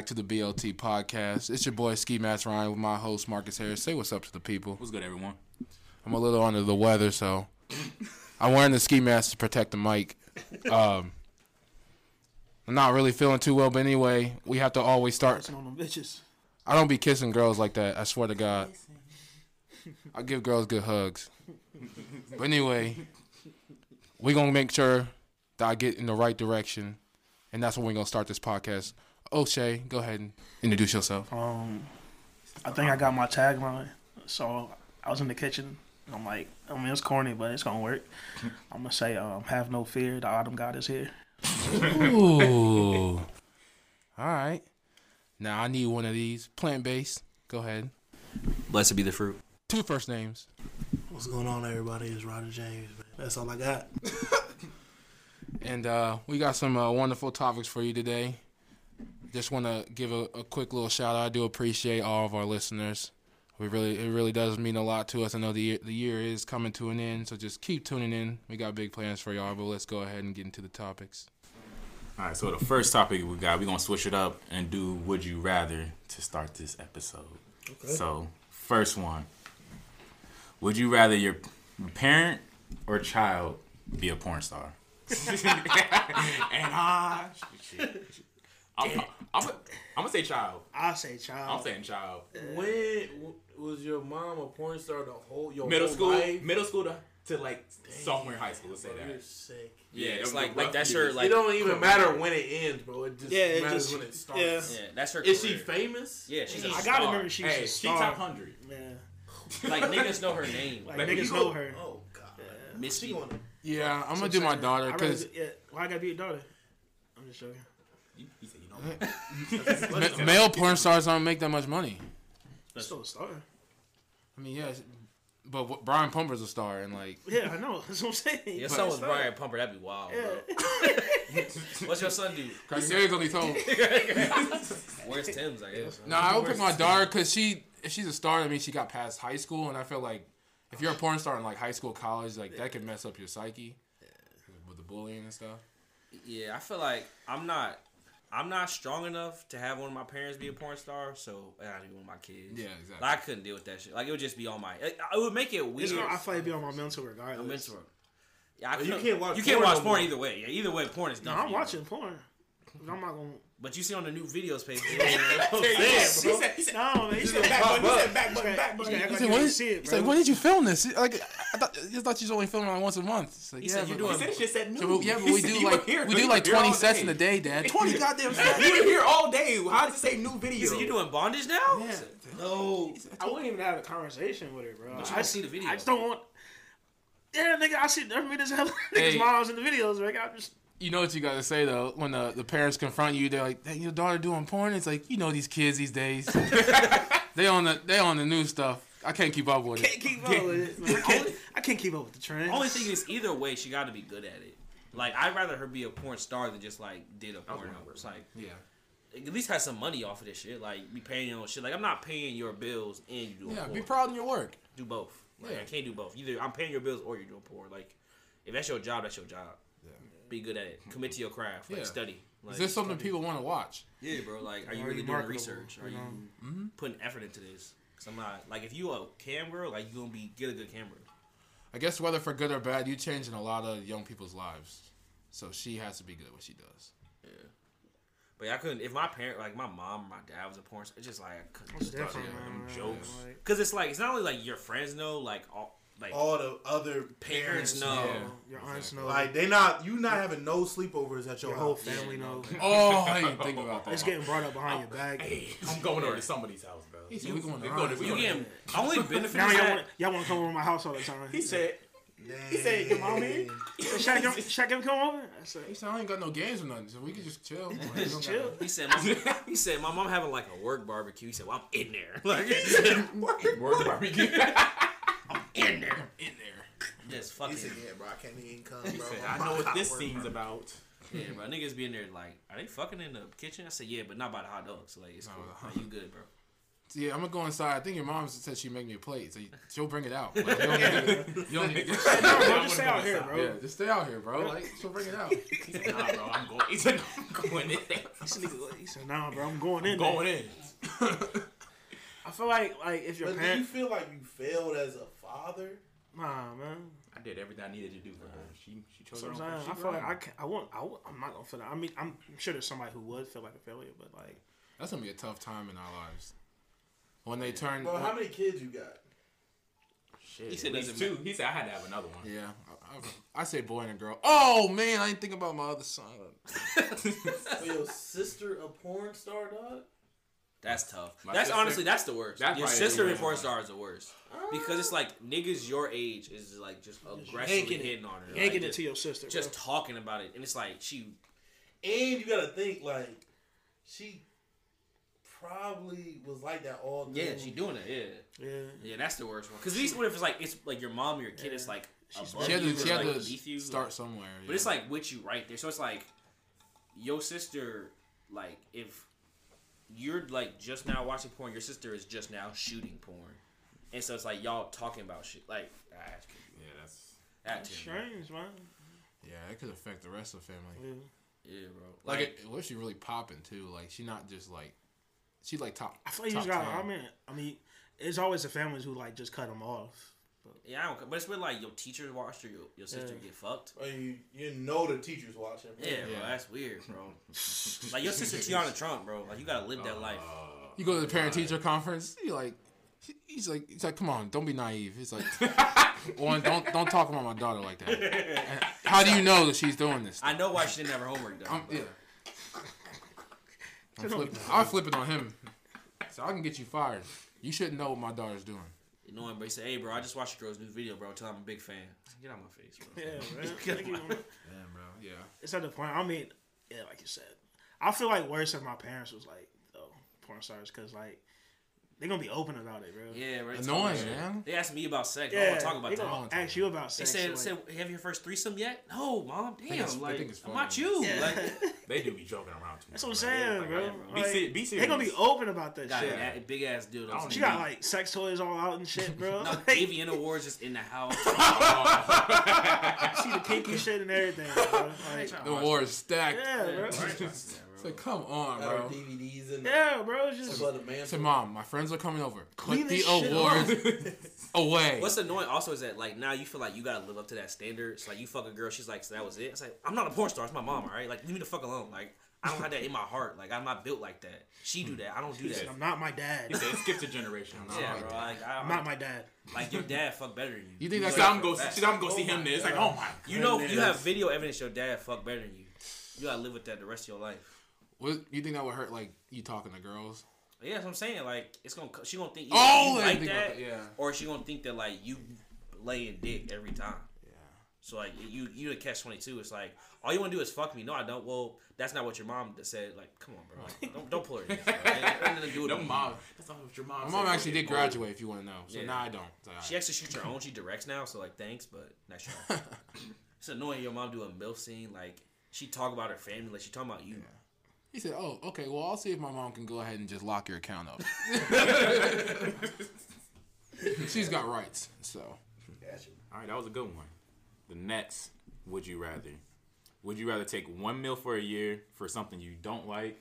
welcome back to the BLT podcast. It's your boy Ski Mask Ryan with my host Marcus Harris. Say what's up to the people. What's good, everyone? I'm a little under the weather, so I'm wearing the ski mask to protect the mic. Um, I'm not really feeling too well, but anyway, we have to always start. On them bitches. I don't be kissing girls like that. I swear to God. I give girls good hugs. But anyway, we're gonna make sure that I get in the right direction, and that's when we're gonna start this podcast. O'Shea, go ahead and introduce yourself. Um, I think I got my tagline. So I was in the kitchen. and I'm like, I mean, it's corny, but it's gonna work. I'm gonna say, um, "Have no fear, the autumn god is here." Ooh. All right. Now I need one of these plant based. Go ahead. Blessed be the fruit. Two first names. What's going on, everybody? It's Roger James. Man. That's all I got. And uh, we got some uh, wonderful topics for you today. Just want to give a, a quick little shout out. I do appreciate all of our listeners. We really, it really does mean a lot to us. I know the year, the year is coming to an end, so just keep tuning in. We got big plans for y'all, but let's go ahead and get into the topics. All right, so the first topic we got, we're gonna switch it up and do "Would you rather" to start this episode. Okay. So, first one: Would you rather your parent or child be a porn star? and ah, I, I'm, I'm, I'm gonna say child. I say child. I'm saying child. When was your mom a porn star the whole your Middle whole school, life? middle school to, to like sophomore high school. Let's say Bro, You're that. sick. Yeah, it's like rough like that's years. her like it don't even matter when it ends, bro. It just Yeah, it matters just- when it starts. yeah. yeah that's her. Is she famous? Yeah, she's a I star. gotta remember she's Hey, a she star. top hundred. Man, like niggas know her name. like Like, niggas know her. Oh god. Miss She people. gonna Yeah, I'm gonna do my daughter because yeah, why I gotta be your daughter? I'm just joking. You, you said you know. ma- male porn stars don't make that much money. Still a star. I mean, yes, but what, Brian Pumper's a star, and like, Yeah, I know. That's what I'm saying. Your But son was star. Brian Pumper. That'd be wild, Yeah. bro. What's your son do? Gary's only told. Where's Tim's? I guess. No, I would pick my daughter because she, if she's a star, that means she got past high school, and I feel like if you're a porn star in like high school, college, like that could mess up your psyche with the bullying and stuff. Yeah, I feel like I'm not. I'm not strong enough to have one of my parents be a porn star, so I gotta be one of my kids. Yeah, exactly. Like, I couldn't deal with that shit. Like it would just be on my. It, it would make it weird. It's gonna, I feel like it'd be on my mental regardless. I'm. Yeah, I But you couldn't- can't watch You can't porn watch no porn either way. Yeah, either way, porn is No. I'm watching porn. I'm not gonna. But you see on the new videos page. He said, he said, No, man. You said back button, he said back button, back You button. gotta He like said, you when didn't did, see it, he's when did you film this? Like, I thought, I thought you was only filming like once a month. It's like, He yeah, said you but- doing- He said it just said So, new. we- yeah, but we do like here- we do like 20 sets day. in a day, Dad. 20 goddamn sets. You were here all day. How does it say new video? He said, you doing bondage now? Yeah. No. I wouldn't even have a conversation with her, bro. But you I see the video. I just don't want. Yeah, nigga, I see every minute hella Hey. niggas' moms in the videos. Like, I just You know what you gotta say though when the, the parents confront you, they're like, "Hey, "Your daughter doing porn?" It's like you know these kids these days. they on the they on the new stuff. I can't keep up with it. can't keep up with it. man. I can't, I can't keep up with the trend Only thing is, either way, she got to be good at it. Like, I'd rather her be a porn star than just like did a porn. It's like Yeah. at least have some money off of this shit. Like, be paying your own shit. Like, I'm not paying your bills and you doing Yeah. porn. Be proud in your work. do both. Like, Yeah. I can't do both. Either I'm paying your bills or you're doing porn. Like, if that's your job, that's your job. Be good at it. Commit to your craft. Like, Yeah. study. Like, Is this something people want to watch? Yeah, bro. Like, are you really doing research? Are you you know? Mm-hmm. putting effort into this? Cause I'm not like if you a cam girl, like you gonna be get a good camera. I guess whether for good or bad, you changing a lot of young people's lives. So she has to be good at what she does. Yeah. But yeah, I couldn't. If my parent, like my mom, or my dad was a porn star, it's just like I couldn't It's start different, them man. jokes. Like, Cause it's like it's not only like your friends know, like all like All the other parents parents know. Yeah. your aunts know. Like they not you not having no sleepovers at your, your whole house. family knows. Oh, I didn't think about that. It's getting brought up behind your back. Hey, I'm going over to somebody's house, bro. He said, we going to We going to- we you house. going getting only benefit. Now is y'all want y'all want to come over to my house all the time. He said, Dang. he said, your mom in? Shaq, come- Shaq, ever come over? I said, He said, I ain't got no games or nothing, so we can just chill. Like, chill. He said, my, he said, my mom having like a work barbecue. He said, well, I'm in there. Like, work barbecue. In there. in there. Just He fucking. said, "Yeah, bro, I can't even come, bro. said, I'm know what this working, scene's bro." about. Yeah, bro. Niggas be in there like, are they fucking in the kitchen? I said, yeah, but not by the hot dogs. Like, it's No, cool. no. Like, you good, bro. Yeah, I'm gonna go inside. I think your mom said she'd make me a plate, so you- she'll bring it out. Like, you don't need to- you don't need to- No, bro, just stay out here, bro. Yeah, just stay out here, bro. Like, she'll bring it out. He said, nah, bro, I'm going. He said, no, I'm going in. He said, "Nah, bro, I'm going in." going there." in. I feel like like if your But do you parent, feel like you failed as a father? nah, man. I did everything I needed to do for her. She she chose So her I'm own saying, she I feel like. I can, I won't, I won't, I'm not gonna feel that. I mean, I'm sure there's somebody who would feel like a failure, but like, That's gonna be a tough time in our lives. When they turn, Bro, how many kids you got? Shit, He said at two. He said I had to have another one. yeah, I, I, I say boy and a girl. Oh man, I didn't think about my other son. So your sister a porn star, dog? That's tough. My that's sister- honestly that's the worst. That's Your sister the in porn worst star is the worst because it's like niggas your age is like just aggressively yanking hitting on her, yanking like, it just, to your sister, just bro. talking about it, and it's like she And you gotta think like she probably was like that all day. yeah she doing it yeah yeah, yeah that's the worst one because at least what if it's like it's like your mom or your kid is like above She had to, or, she had like, to beneath you, start like- somewhere. But it's like with you right there. So it's like your sister, like if you're like just now watching porn, your sister is just now shooting porn, and so it's like y'all talking about shit. Like ah, that's Yeah, that's that too, strange, man. yeah, it could affect the rest of the family. Yeah. Yeah, bro. Like, Like, it, what if she really popping too? Like, she not just like, she like top. I feel like you top just got. 10. I mean, I mean, it's always the families who like just cut them off. Yeah, I don't. But it's when like your teachers watched or your, your sister Yeah. get fucked. Or you you know the teacher's watching. bro. Yeah, bro, that's weird, bro. like your sister Tiana Trump, bro. Like you gotta live that life. Uh, you go to the parent teacher conference. You like, he's like, he's like, come on, don't be naive. He's like, one, don't don't talk about my daughter like that. And how do you know that she's doing this? I know why she didn't have her homework done. I'm, yeah. I'm flipping. I'll flip it on him, so I can get you fired. You shouldn't know what my daughter's doing. You know, but he said, "Hey, bro, I just watched your girl's new video, bro. Tell her I'm a big fan. Get out my face, bro." Yeah, man. Get Like, my- Damn, bro. Yeah. it's at the point. I mean, yeah, like you said, I feel like worse if my parents was like oh, porn stars because like they gonna be open about it, bro. Yeah, right. Annoying, Talk- man. They asked me about sex. I Yeah, want to talk about they that. gonna ask you about sex. They sex. said, so, like, said, "Have your first threesome yet?" No, mom. Damn, it's- they like think it's I'm not you. Yeah. Like, they do be joking around too. That's what I'm saying, like, bro. like, Be, Like, be serious. They gonna be open about that got shit. that big ass dude. I She need- got like sex toys all out and shit, bro. no, Like, AVN awards just in the house. see the kinky shit and everything, bro. Like, The war is stacked. yeah, bro. It's like, come on, Got her bro. DVDs and Yeah, bro. It's just above the man. Say, mom, my friends are coming over. Clean Put the this awards away. What's annoying also is that like now you feel like you gotta live up to that standard. It's like you fuck a girl, she's like, so that was it. It's like I'm not a porn star. It's my mom, all right? Like leave me the fuck alone. Like I don't have that in my heart. Like I'm not built like that. She do that. I don't do that. I'm not my dad. He said it skips a generation. Yeah, bro. Like I, I'm not my dad. like your dad fuck better than you. You think know that's So I'm for a go. See, I'm go see him. There. It's like, oh, oh my. You know, goodness. you have video evidence your dad fuck better than you. You gotta live with that the rest of your life. What you think that would hurt? Like you talking to girls? Yeah, that's what I'm saying. Like it's gonna she gonna think you, Oh, you like think that, that, yeah. or she gonna think that like you laying dick every time. Yeah. So like you you the catch twenty two. It's like all you want to do is fuck me. No, I don't. Well, that's not what your mom said. Like, come on, bro. Like, don't don't pull her. in this, bro. It ain't nothing to do No me. mom. That's not what your mom. My said. mom actually Okay, did cool. graduate. If you want to know, so Yeah. now I don't. It's like, She actually shoots her own. She directs now. So like, thanks, but nice try. it's annoying your mom do a milf scene. Like she talk about her family. Like she talking about you. He said, "Oh, okay. Well, I'll see if my mom can go ahead and just lock your account up. She's got rights, so Gotcha. All right, that was a good one. The next, would you rather? Would you rather take one meal for a year for something you don't like,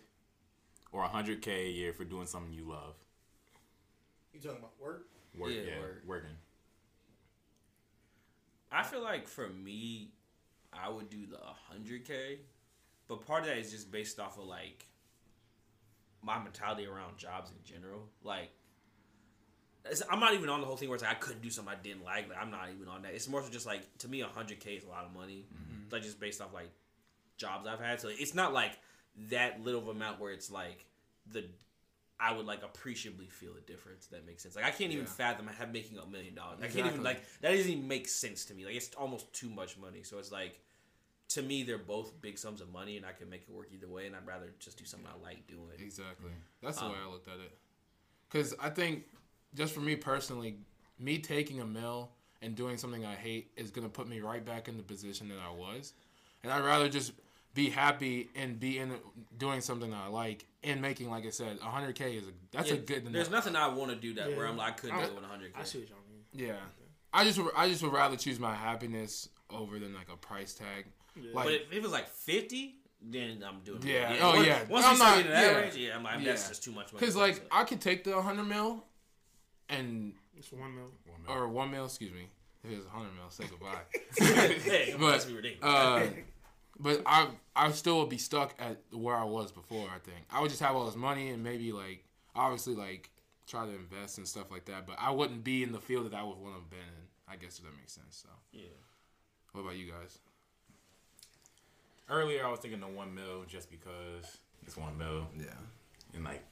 or hundred k a year for doing something you love? You talking about work? Work, Yeah, yeah, work. working. I feel like for me, I would do the 100k, but part of that is just based off of like my mentality around jobs in general. Like, I'm not even on the whole thing where it's like I couldn't do something I didn't like. Like I'm not even on that. It's more so just like to me, 100k is a lot of money. Mm-hmm. Like just based off like jobs I've had. So it's not like that little of amount where it's like the I would like appreciably feel a difference. That makes sense. Like I can't even Yeah. fathom have making a million dollars. I can't even like that doesn't even make sense to me. Like it's almost too much money. So it's like to me they're both big sums of money, and I can make it work either way. And I'd rather just do something I like doing. exactly. That's the Um, way I looked at it. Because I think, just for me personally, me taking a mill and doing something I hate is gonna put me right back in the position that I was, and I'd rather just be happy and be in doing something that I like and making like I said 100k is a that's a Yeah, good There's enough. nothing I want to do that where I'm like I couldn't I- do it with 100k. I see what y'all mean. Yeah, I just I just would rather choose my happiness over than like a price tag. Like But if, if it was like 50, then I'm doing Yeah. it. Oh, yeah. Once I'm we start not- getting to that yeah. range, yeah, I'm like, that's Yeah. just too much money. because like myself. I could take the 100 mil and It's one mil. or one mil, excuse me. If it was 100 mil, say goodbye. hey, but, that's be ridiculous. uh, but I I still would be stuck at where I was before. I think I would just have all this money and maybe like obviously like try to invest and stuff like that. But I wouldn't be in the field that I would want to have been in. I guess if that makes sense. So yeah. what about you guys? Earlier, I was thinking the one mil just because it's one mil, Yeah. and like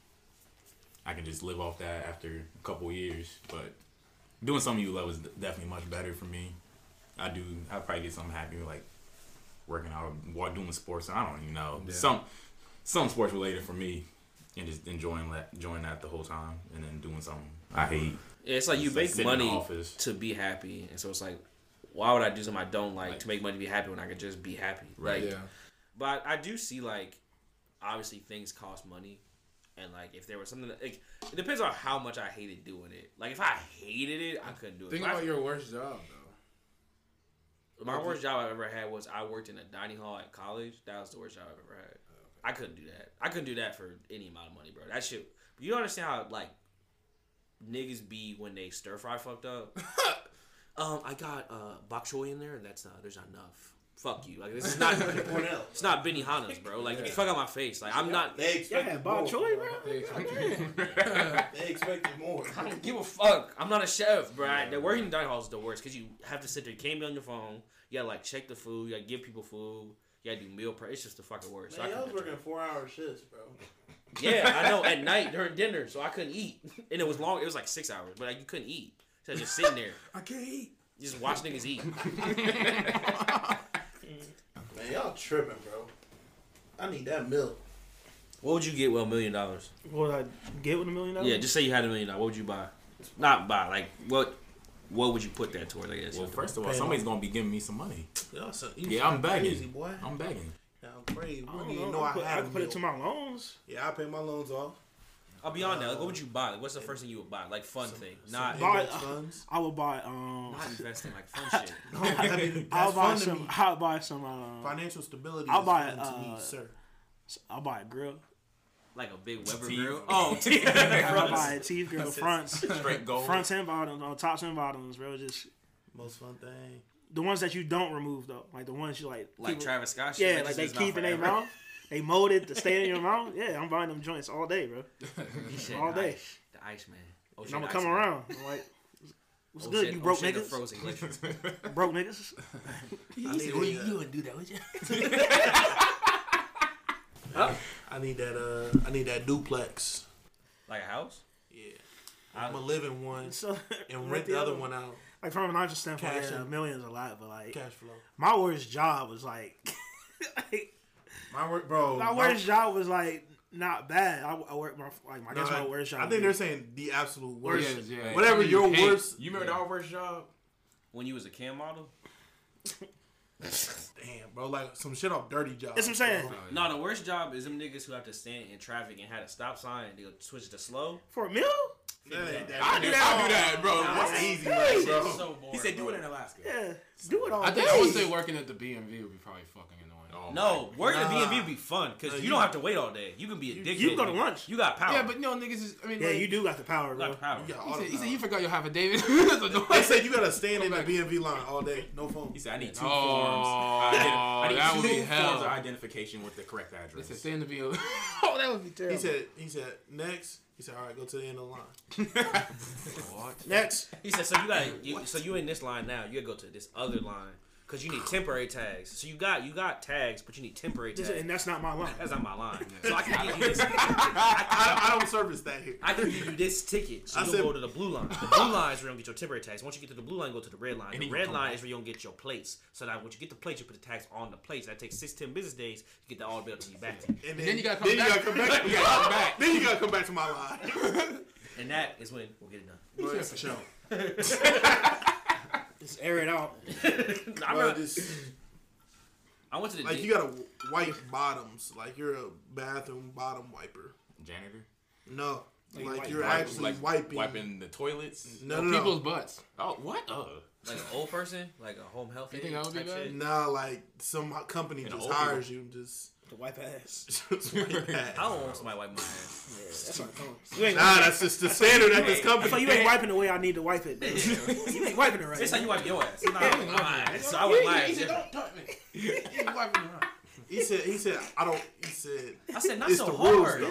I can just live off that after a couple years. But doing something you love is definitely much better for me. I do. I probably get something happy like working out, or doing sports. I don't even know Yeah. some some sports related for me, and just enjoying that enjoying that the whole time, and then doing something I hate. Yeah, it's like you It's make sitting in the money to be happy, and so it's like, why would I do something I don't like, to make money to be happy when I could just be happy? Right. Like, Yeah. But I do see like, obviously things cost money, and like if there was something that, like it depends on how much I hated doing it. Like if I hated it, I couldn't do it. Think But I- about your worst job though. my worst job I ever had was I worked in a dining hall at college. That was the worst job I've ever had. Oh, I couldn't do that. I couldn't do that for any amount of money, bro. That shit. You don't understand how like niggas be when they stir fry fucked up. um, I got uh bok choy in there, and that's not. There's not enough. Fuck you. Like this is not. Cornell. it's not Benihana's, bro. Like get the fuck out my face. Like I'm not. They Y'all expected had bok more. choy, bro. They expected more. I don't give a fuck. I'm not a chef, bro. The working in dining hall is the worst because you have to sit there. You can't be on your phone. You gotta like check the food. You gotta give people food. You gotta do meal prep. It's just the fucking worst. So I Man, y'all was couldn't working four hour shifts, bro. Yeah, I know. At night during dinner, so I couldn't eat, and it was long. It was like six hours, but like you couldn't eat. So just sitting there, I can't eat. just watch niggas eat. Man, y'all tripping, bro. I need that milk. What would you get with a million dollars? What would I get with a million dollars? Yeah, just say you had a million dollars. What would you buy? Not buy. Like what? What would you put that towards? I guess. Well, first of all, somebody's gonna be giving me some money. Y'all so, you Yeah, I'm begging. Crazy, boy. I'm begging. Yeah, I'm crazy. I don't know. even know I, I put, I had could put it to my loans. Yeah, I pay my loans off. I'll be on that. Like, what would you buy? Like, what's the first thing you would buy? Like fun thing, not Buy- Index funds. I would buy um. not investing. Like fun shit. I mean, I'll buy some. I'll buy some. Uh, Financial stability I'll buy, fun to me, uh, sir. I'll buy a grill. Like a big Weber Teeth. grill. Oh, teeth. I'll buy a teeth grill fronts, Straight gold. fronts and bottoms, on tops and bottoms, bro. Just Most fun thing. the ones that you don't remove though, like the ones you like. like people- Travis Scott. shit, Yeah, that like just they is keep in not their mouth. They molded to stay in your mouth. Yeah, I'm buying them joints all day, bro. All day. ice- The ice man. Oh, And I'm gonna come man. around. I'm like, what's Oh, good, you broke shit, the niggas? frozen glacier. Broke niggas. I need, Well, you, you wouldn't do that, would you? I need that. Uh, I need that duplex. like a house. Yeah, I'm gonna live in one So and rent the other one out. Like from an honest standpoint, Cash yeah, a in. a lot, but like Cash flow. my worst job was like, like My work, bro. my worst job was like not bad. I, I work my like I No, guess my I- worst job. I think they're saying the absolute worst. Yes, yeah. Whatever You your hate- worst. You remember our worst job? When you was a cam model. Damn, bro. Like some shit off Dirty Job. That's what I'm saying. bro. No, the worst job is them niggas who have to stand in traffic and had a stop sign and they'll switch to slow. for a meal. That ain't that- I do that. I do that, bro. That's easy, That man, shit's bro. so boring. He said do bro. it in Alaska. Yeah, do it all I think day. I would say working at the BMV would be probably fucking annoying. Oh, No, working at B&B would be fun because No, you, you- don't have to wait all day. You can be addicted. you can go to lunch. You got power. Yeah, but no niggas is. I mean, yeah, like, you do got the power, you bro. got power. You got He said, the he said you forgot your affidavit. That's annoying. They said you gotta stand in Go B and B line all day, no phone. He said I need two Oh, forms. I need, I need that two would be forms hell. of identification with the correct They address. said stay in the B. oh, that would be terrible. He said, he said, next. He said, all right, go to the end of the line. what? Next. He said, so you got you, so you in this line now. You gotta go to this other line because you need temporary tags. So you got you got tags, but you need temporary tags. and that's not my line. That's not my line. So I can give you this. I, I don't service that here. I can give you this ticket. So I you'll said- go to the blue line. The blue line is where you don't get your temporary tags. Once you get to the blue line, go to the red line. The red line is where you don't get your plates. So that once you get the plates, you put the tags on the plates. That takes six ten business days to get that all the way up to you back. And then you gotta come then back. You gotta come back. You gotta come back. Then you gotta come back to my line. And that is when we'll get it done. He said for sure. Just air it out. I Bro, remember, this, I went to the Like D- you gotta wipe bottoms. Like you're a bathroom bottom wiper. Janitor. No, Like like, wipe- you're wipe- actually like wiping. wiping the toilets. No, No, no, people's no. butts. Oh, what? Oh. like an old person, like a home health. You think aide that would be type bad? shit? Nah, like some company In just old hires you and just. The wipe ass. just wipe that. I don't want somebody wipe my ass. Yeah, that's what I'm talking about. You ain't, Nah, that's just the standard at this I company. thought you ain't wiping the way I need to wipe it. man. you ain't wiping it right. It's how you wipe your ass. Nah, Yeah. my ass. So I wipe my ass. He said, different. don't touch me. He wiping me around. He said. He said. I don't. He said. I said not It's so the rules, hard. though.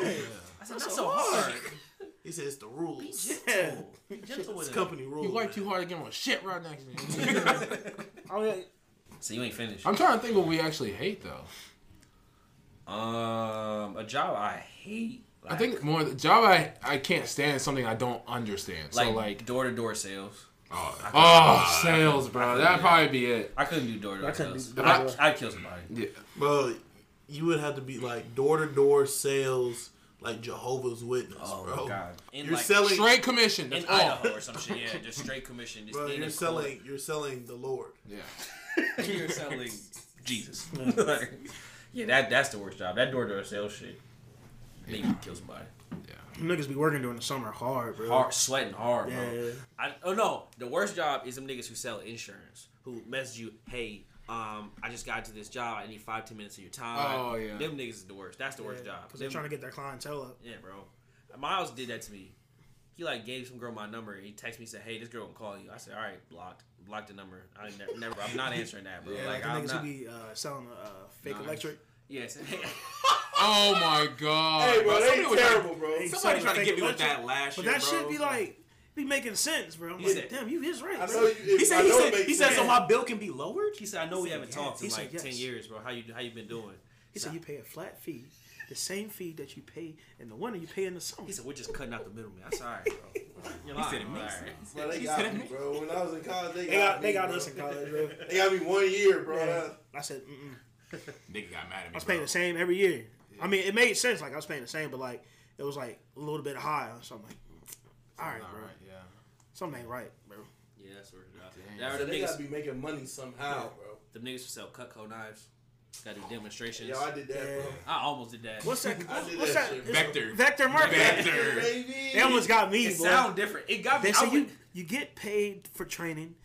I said not so hard. He said it's the rules. Yeah. Be gentle with It's it. company rules. You wipe too hard to get on shit right next to you. Oh, yeah. So you ain't finished. I'm trying to think what we actually hate though. Um, a job I hate. I think more the job I I can't stand is something I don't understand. like so like door to door sales. Oh, oh sales, bro. That'd do probably be it. I couldn't do door to I door couldn't do sales. I'd, I'd kill somebody. Yeah. Bro, you would have to be like door to door sales, like Jehovah's Witness, Oh bro. my god. In You're like selling, Straight commission. That's in all. Idaho or some shit. Yeah, just straight commission. Just bro. in You're a selling. You're selling the Lord. Yeah. You're selling Jesus. yeah, that that's the worst job. That door to door sales shit. Make me kill somebody. Them niggas be working during the summer hard, bro. Hard, sweating hard, bro. Yeah. I, oh no, the worst job is them niggas who sell insurance, who message you, hey, um, I just got to this job. I need five, ten minutes of your time. Oh, yeah. Them niggas is the worst. That's the worst job. Because they're trying to get their clientele up. Yeah, bro. Miles did that to me. He like gave some girl my number. He texted me said, "Hey, this girl will call you." I said, "All right, blocked, blocked the number. I never, never I'm not answering that, bro. Yeah, like like I'm niggas not. who be uh, selling uh, fake Nice. electric. yes, Oh my god. Hey, bro, Bro, they somebody was terrible, bro. Somebody trying to fake get me with that last But year, that bro. shit be like, be making sense, bro. I'm He like, said- damn, you his right, I bro. know you. He said, he said, he said, so my bill can be lowered. he said, "I know we haven't yes. talked He in said like yes. ten years, bro. How you how you been doing?" He said you pay a flat fee, the same fee that you pay in the winter, you pay in the summer. He said, "We're just cutting out the middleman." I said, "All right, bro." You're He lying, said it bro. makes All right. sense. Bro, they got me, bro. When I was in college, they got, They got, me, they got bro. us in college, bro. They got me one year, bro. Yeah. I said, mm-mm. Nigga got mad at me. I was bro. paying the same every year. I mean, it made sense. Like I was paying the same, but like it was like a little bit high. So I'm like, all right, bro. right, yeah. Something ain't right, bro. Yeah, that's where it Damn. Now So they niggas, gotta be making money somehow, bro. The niggas who sell Cutco knives, got to do demonstrations. Yo, I did that, bro. I almost did that. What's that? I did What's that that? Vector. Vector marketing. Vector. Baby. They almost got me, It boy. sound different. It got me. They I say you you get paid for training.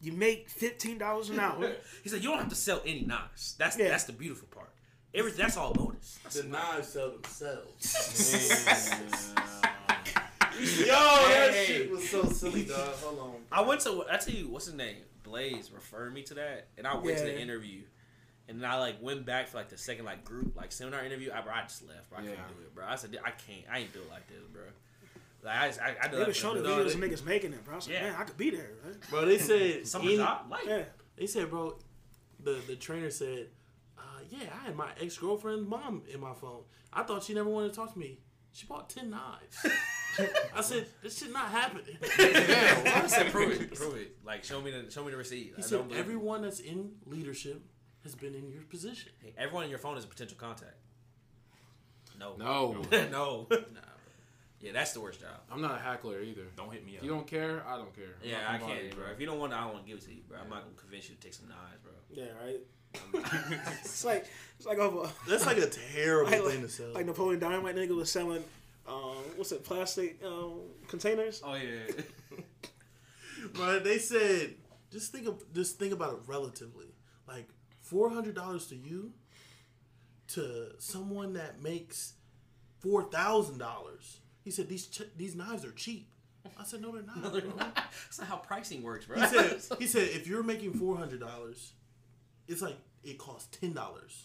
You make fifteen dollars an hour. He said, "You don't have to sell any knives. That's Yeah. that's the beautiful part. Every that's all bonus." The knives sell themselves. Yeah. Yo, that Hey. shit was so silly, dog. Hold on. I went to. I tell you, what's his name? Blaze referred me to that, and I went to the interview, and then I like went back for like the second like group like seminar interview. I, bro, I just left. Bro. I Yeah. couldn't do it, bro. I said I can't. I ain't do it like this, bro. Like I, just, I, I do They that would for the no, videos of niggas making it, bro. I was like, Yeah. man, I could be there, right? Bro, they said Some job, like Yeah. They said, bro, the the trainer said, uh, yeah, I had my ex girlfriend's mom in my phone. I thought she never wanted to talk to me. She bought ten knives. I said, this shit not happening. Yeah. I said, prove it, prove it. Like show me the show me the receipt. He I said, don't everyone that's in leadership has been in your position. Hey, everyone in your phone is a potential contact. No, No. no. no. Yeah, that's the worst job. I'm not a hackler either. Don't hit me up. If up. you don't care, I don't care. I'm Yeah, I can't, you, bro. If you don't want it, I don't want to give it to you, bro. I'm not gonna convince you to take some knives, bro. Yeah, right. it's like it's like over That's like a terrible like, thing to sell. like Napoleon Dynamite nigga was selling um what's it plastic um containers. Oh yeah. But they said, just think of just think about it relatively. Like four hundred dollars to you, to someone that makes four thousand dollars. He said these ch- these knives are cheap. I said no, they're not. bro. That's not how pricing works, bro. He said he said if you're making four hundred dollars, it's like it costs ten dollars.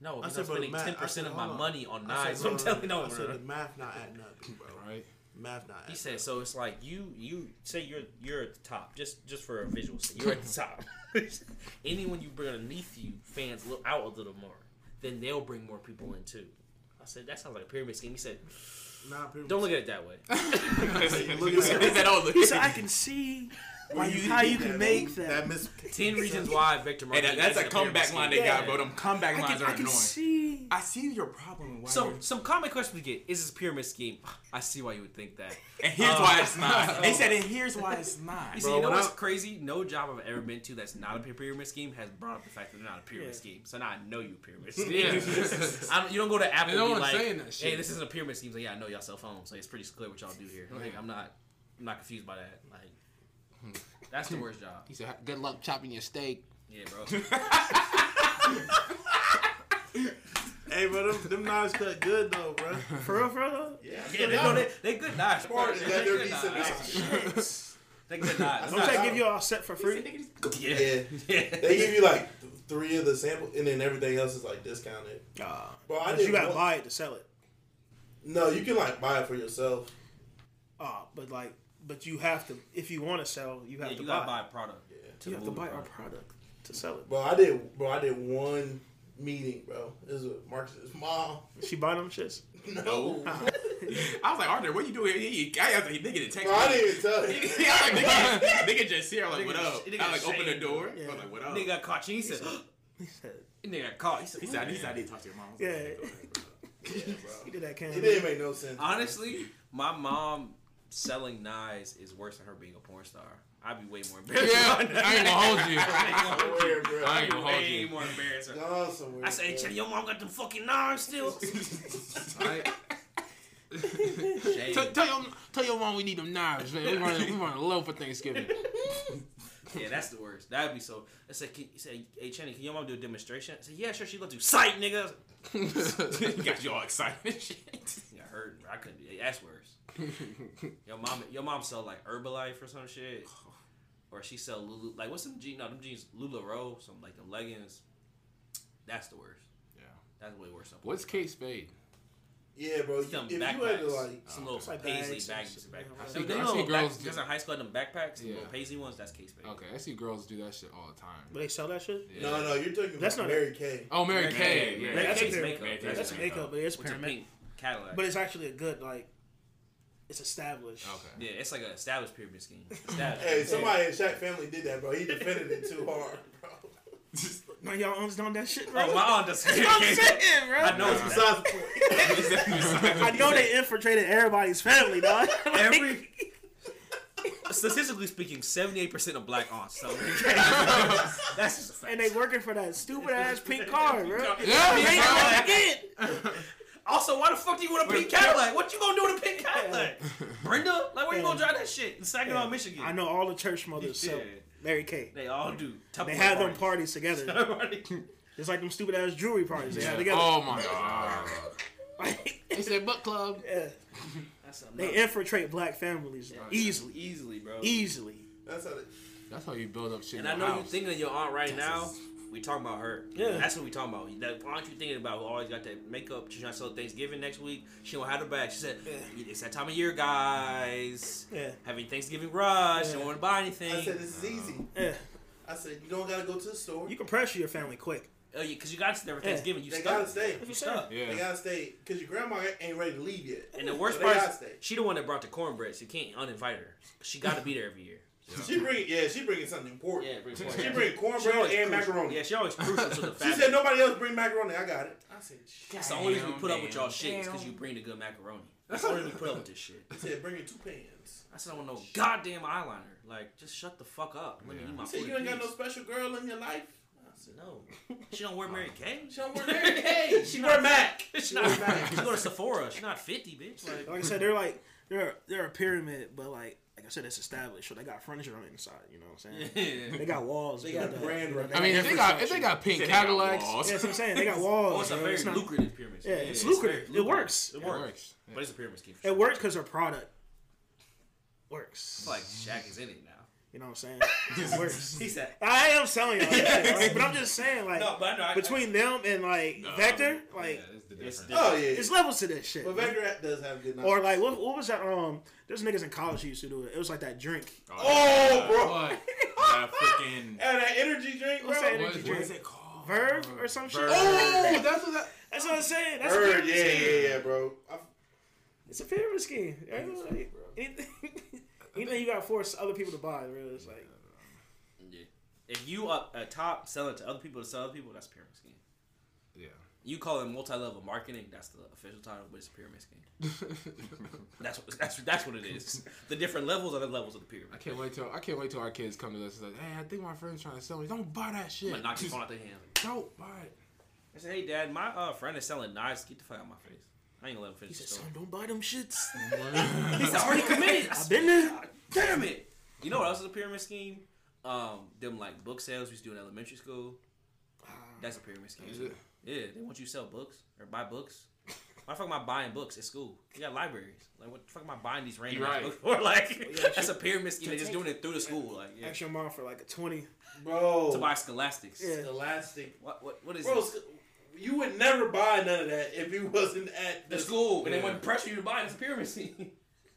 no, I because said, I'm spending math- ten percent said, of my on. money on knives. said, I'm telling you, no, I said the math not adding up, bro. Right? Math not. He Adding said up. so. It's like you you say you're you're at the top just just for a visual. sake. You're at the top. Anyone you bring underneath you, fans look out a little more. Then they'll bring more people in too. I said that sounds like a pyramid scheme. He said, Nah, people- "Don't look at it that way." Look at Is? He said I can see why you, how you can make that. That miss. Ten reasons why Victor Hey, Martinez. that, that's is a pyramid comeback scheme. line they Yeah. got, bro. Them comeback I lines can, are I can annoying. see I see your problem. Why So you're- some common questions we get: Is this a pyramid scheme? I see why you would think that. and here's why it's not. Um, they said, and here's why it's not. You see, Bro, you know when what's I- crazy? No job I've ever been to that's not a pyramid scheme has brought up the fact that they're not a pyramid Yeah. scheme. So now I know you pyramid scheme. Yeah. I don't, you don't go to Apple And no and be one's like, saying that shit. "Hey, this isn't a pyramid scheme." It's Like, yeah, I know y'all cell phones. Like, it's pretty clear what y'all do here. Like, I'm not, I'm not confused by that. Like, that's the worst job. He said, "Good luck chopping your steak." Yeah, bro. Hey, bro, them, them knives cut good though, bro. For real, for real. Yeah, Yeah, they, no, they, they good knives. Part is that They good knives. They good knives. Don't they give you all set for free? Yeah. Yeah. Yeah. They give you like three of the sample, and then everything else is like discounted. Nah. Bro, I But did you gotta one- buy it to sell it. No, you can like buy it for yourself. Ah, but like, but you have to if you want to sell, you have Yeah, to you buy. gotta buy a product. to you have to buy the our product. product to sell it. Bro, I did. Bro, I did one meeting, bro. It was with Marcus's mom. She buy them shits. No, I was like, Arthur, what you doing? He, he, I was like, nigga didn't text bro, I didn't even tell I you. was like, nigga, nigga just here. I'm like, Nigga what up? nigga I like open the door. Yeah. I was like, what up? Nigga got caught. He said, He said, nigga got caught. He said, He said, he said I didn't talk to your mom. I was Yeah. like, he did that can. It didn't make no sense. honestly, my mom selling knives is worse than her being a porn star. I'd be way more embarrassed. Yeah, about that. I ain't gonna hold you. I ain't Swear, bro. I I'd ain't be gonna hold way you. more embarrassed. Gone. I say, hey, bro. Chetty, your mom got them fucking knives still. Tell, tell your tell your mom we need them knives, man. We running we running low for Thanksgiving. Yeah, that's the worst. That'd be so. I said, can, he said, hey, Chenny, can your mom do a demonstration? I said, yeah, sure. She gonna do sight, nigga. he got you all excited and shit. Yeah, I heard. I couldn't. do That's worse. Your mom, your mom sell like Herbalife or some shit, or she sell Lulu. Like what's some jeans? No, them jeans Lularoe, some like them leggings. That's the worst. Yeah. That's way worse. than What's star. Kate Spade? Yeah, bro. If Some you had to backpacks. like, some oh, little like paisley bags bags. and bags. shit. I see- Them I little see back- girls Because do- in high school, them backpacks, Yeah. little paisley ones. That's case space. Okay, I see girls do that shit all the time. But they sell that shit. Yeah. no, no, you're talking That's about not- Mary Kay. Oh, Mary Mary Kay. Kay, Yeah. Mary That's a makeup. That's That's a makeup. makeup, but it's With pyramid. pink Cadillac. But it's actually a good like. It's established. Okay. yeah, it's like an established pyramid scheme. Established. Hey, somebody in Shaq family did that, bro. He defended it too hard, bro. No, y'all aunts done that shit, bro. Oh, my aunt does. That's what I'm saying, bro. I know it's Besides the point. I know they infiltrated everybody's family, dog. Like, Every statistically speaking, seventy-eight percent of black aunts sell Mary Kay. That's just a fact. and they working for that stupid ass pink car, bro. Yeah, They ain't bro. gonna get. also, why the fuck do you want a pink Cadillac? What you gonna do with a pink Cadillac? Brenda, like where you gonna drive that shit in Saginaw, Michigan? I know all the church mothers sell Yeah. Mary Kay. They all do. They have them parties together. It's like them stupid ass jewelry parties they have together. Oh my god. Like, They said book club. yeah. That's They infiltrate black families easily, easily, bro. easily. That's how they. That's how you build up shit. And in I your know you're thinking of your aunt right now. We talking about her. Yeah. That's what we talking about. That aren't you thinking about who always got that makeup? She's trying to sell Thanksgiving next week. She don't have her back. She said, "It's that time of year, guys. Yeah, Having Thanksgiving rush. Don't want to buy anything. I said this is easy. yeah. I said you don't gotta go to the store. You can pressure your family quick. Oh, yeah, because you got to there for Thanksgiving. You they stuck. gotta stay. You stuck. Yeah. They gotta stay because your grandma ain't ready to leave yet. And the worst So part is stay. she the one that brought the cornbread. So you can't uninvite her. She got to be there every year. She bring yeah, she bringing something important. Yeah, bring She bring cornbread and crucial- macaroni. Yeah, she always crucial to the She said nobody else bring macaroni. I got it. I said, That's the only reason we put up with Damn, y'all shit is because you bring the good macaroni. That's the only reason we put up with this shit. I said bring your two pans. I said I want no goddamn eyeliner. Like, just shut the fuck up. Let me eat my He said you ain't in got no special girl in your life. I said No, she don't wear Mary Kay. she don't wear Mary Kay. She She wear Mac. She not. Mac. She go to Sephora. She's not fifty, bitch. Like, Like I said, they're like they're they're a pyramid, but like like I said, it's established. So they got furniture on the inside. You know what I'm saying? yeah. They got walls. They got the- brand you know, I mean, if they got if they got pink Said they got Cadillacs, walls. Yeah, that's what I'm saying. They got Oh, walls. it's a very It's not- lucrative pyramid. Yeah, scheme. it's very lucrative. It works. It it works. works. But it's a pyramid scheme. For It sure. works because their product works. It's like Shaq is in it now. You know what I'm saying? It works. He said. I am selling y'all that shit, right? but I'm just saying, like, No, but I know. I, between them and like No, Vector, like, it's the It's. Oh yeah. it's levels to this shit. But man. Vector does have good knowledge. Or like, what, what was that? Um, there's niggas in college who used to do it. It was like that drink. Oh, bro. What? That freaking. And that energy drink, bro. What's that energy is- drink? What is it called? Verve or some shit. Oh, that's what that. That's what I'm saying. That's a pyramid yeah, scheme. yeah, yeah, bro. I, It's a pyramid scheme. Right? Like, anything, anything you got to force other people to buy, really, it's like. Yeah. If you up at top selling to other people to sell other people, that's a pyramid scheme. Yeah. You call it multi-level marketing. That's the official title, but it's a pyramid scheme. that's what that's that's what it is. The different levels are the levels of the pyramid. I can't wait till I can't wait till our kids come to us and say, "Hey, I think my friend's trying to sell me. Don't buy that shit. I'm gonna knock your phone out their hand. Don't buy it." I said, "Hey, Dad, my uh, friend is selling knives. Get the fuck out of my face. I ain't gonna let him finish He the said, son, don't buy them shits. He's already committed. I've been there. Damn it! You know what else is a pyramid scheme? Um, them like book sales we used to do in elementary school. That's a pyramid scheme. Is it? Yeah, they want you to sell books or buy books. Why the fuck am I buying books at school? You got libraries. Like, what the fuck am I buying these random right. books for? Like, yeah, that's a pyramid scheme. They're just doing it through the school. Like, yeah. Ask your mom for like a 20. Bro, To buy scholastics. Yeah. elastic. What, what, what is Bro, this? You would never buy none of that if it wasn't at The the school. And they wouldn't pressure you to buy it. It's pyramid scheme.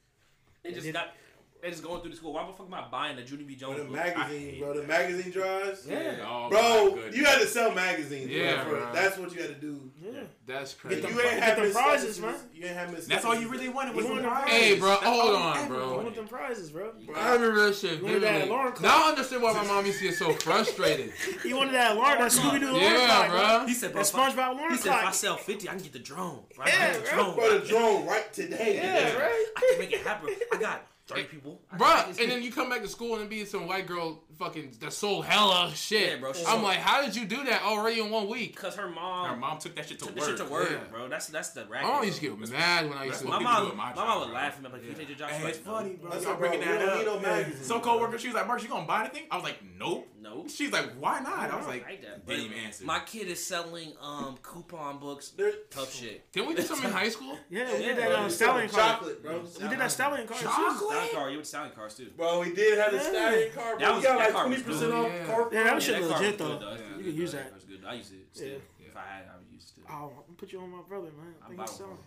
they just got, they just going through the school. Why the fuck am I buying the Junie B. Or Jones the book? magazine, bro. The magazine drives. Yeah. Oh, Bro, you had to sell magazines. Yeah, bro. bro. That's what you had to do. Yeah. That's If crazy. them you ain't get have them Miss prizes, man. You ain't have Miss. That's all you really wanted was You the wanted prize. Hey, bro, hold all on, bro. I wanted. want them prizes, bro. I remember that shit. Remember that vividly. alarm clock? Now I understand why my mom used to get so frustrated. You wanted that alarm, that Scooby Doo alarm yeah, clock, bro. He said, bro, That if I- SpongeBob alarm He said, if I sell 50, I can get the drone. Right? Yeah, I can get the drone. Bro, the drone right today. Yeah, right? I can make it happen. I got 30 people. I Bruh, and then you come back to school and it be some white girl fucking that sold hella shit. Yeah, bro, she I'm sold- like, how did you do that already in one week? Because her mom, Her mom took that shit to took work. shit to work, Yeah. bro. That's that's the My racket. mom used to get mad when I used to. what my people mom, do my my mom would bro. laugh at me. I'm like, you take your job. Hey, She's it's like, funny, bro. That's So I'm like, bro, bringing we that don't no up. magazine, Some coworker, she was like, "Mark, you gonna buy anything?" I was like, "Nope." No. She's like, "Why not?" I was like, like didn't even answer. My kid is selling um coupon books. There- Tough shit. Didn't we do something in high school? Yeah, we did that bro, um, you stallion card. Chocolate, bro. We did that stallion card too. Stallion car. You with stallion cars too. Bro, we did have the Yeah. stallion car. That Bro, we was- got that like was twenty percent off yeah. car. Yeah, that was shit that legit was though. good, That's You good, can use though. that. That's good. I used it. Still. Yeah. If I had, it, I would use it. Still. Oh, I'm gonna put you on my brother, man. I think buy he's one selling.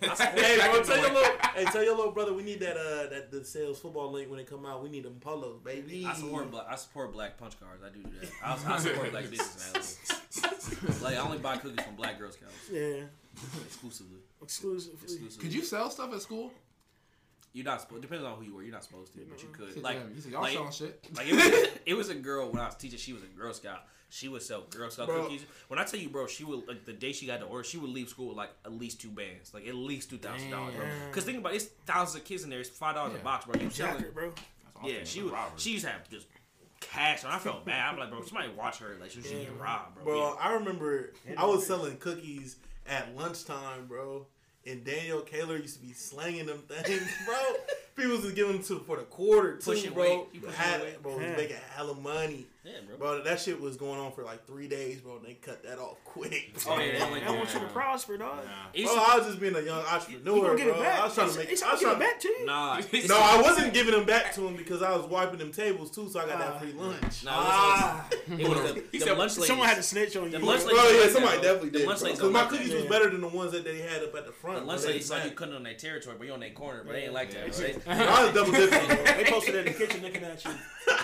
Hey, bro, tell your little, hey, tell your little brother we need that uh that the sales football link when it come out. We need them polos, baby. I support black. I support black punch cards. I do do that. I, I support black business, man. Like I only buy cookies from Black Girl Scouts Yeah, exclusively. exclusively. Exclusively. Could you sell stuff at school? You're not supposed. Depends on who you were. You're not supposed to, but you could. Like, Like, you said, y'all like, selling shit. like it was, it was a girl when I was teaching. She was a Girl Scout. She would sell Girl Scout Bro. cookies. When I tell you, bro, she would like the day she got the order, she would leave school with like at least two bands, like at least two thousand dollars, bro. Because think about it, it's thousands of kids in there. It's five dollars Yeah. a box, bro. You selling? Jacket, bro. Yeah, she would. She used to have just cash, and I felt bad. I'm like, bro, somebody watch her. Like she was getting robbed, bro. Bro, I remember I was selling cookies at lunchtime, bro. And Daniel Kaler used to be slanging them things, bro. People was giving them to for the quarter too, Pushing bro. weight. He pushing Had, weight. bro, he was Yeah. making hella money, Yeah, bro. bro. That shit was going on for like three days, bro. And they cut that off quick. Oh, yeah, they don't like I want you to prosper, dog. It used Bro, I was just being a young You entrepreneur, gonna get bro. it back? I was trying to He's- make. He's I was give trying it back to you. Nah, No, I wasn't giving them back to him because I was wiping them tables too, so I got Ah. that free lunch. Nah, Ah, it was the, He the said- lunch ladies. someone had to snitch on you. The bro. lunch Bro, ladies yeah, somebody definitely did. lunch ladies Because my cookies was better than the ones that they had up at the front. The lunch bro. They ladies saw you exact- cutting on their territory, but you on their corner, but they ain't like that. Bro. Yeah. I was double dipping, Bro. They posted in the kitchen looking at you.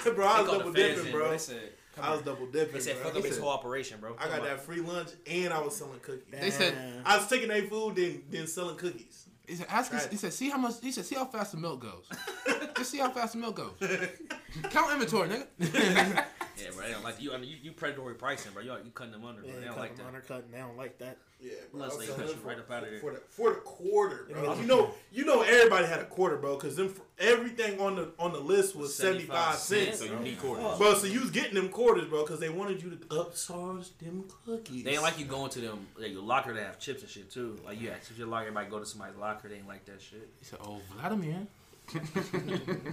bro. bro, I was double dipping, in, bro. They said, come I was double dipping. They said, bro. fuck up He this whole operation, bro. I got on. that free lunch and I was selling cookies. They said- I was taking their food, then then selling cookies. He said, ask us, he said, see how much, he said, see how fast the milk goes. Just see how fast the milk goes. Count inventory, nigga. Yeah, bro. They don't like you. I mean, you, you predatory pricing, bro. You, you cutting them under, bro. Yeah, they don't like them that. undercutting. They don't like that. Yeah, bro. Unless they cut you right up out of there. For the, for the quarter, bro. You know, you know, everybody had a quarter, bro, because them everything on the on the list was 75 cents. So you need quarters. Bro, so you was getting them quarters, bro, because they wanted you to upcharge them cookies. They ain't like you going to them like your locker to have chips and shit too. Like you have chips in your locker, everybody go to somebody's locker. They ain't like that shit. He said, oh, Vladimir. Dang,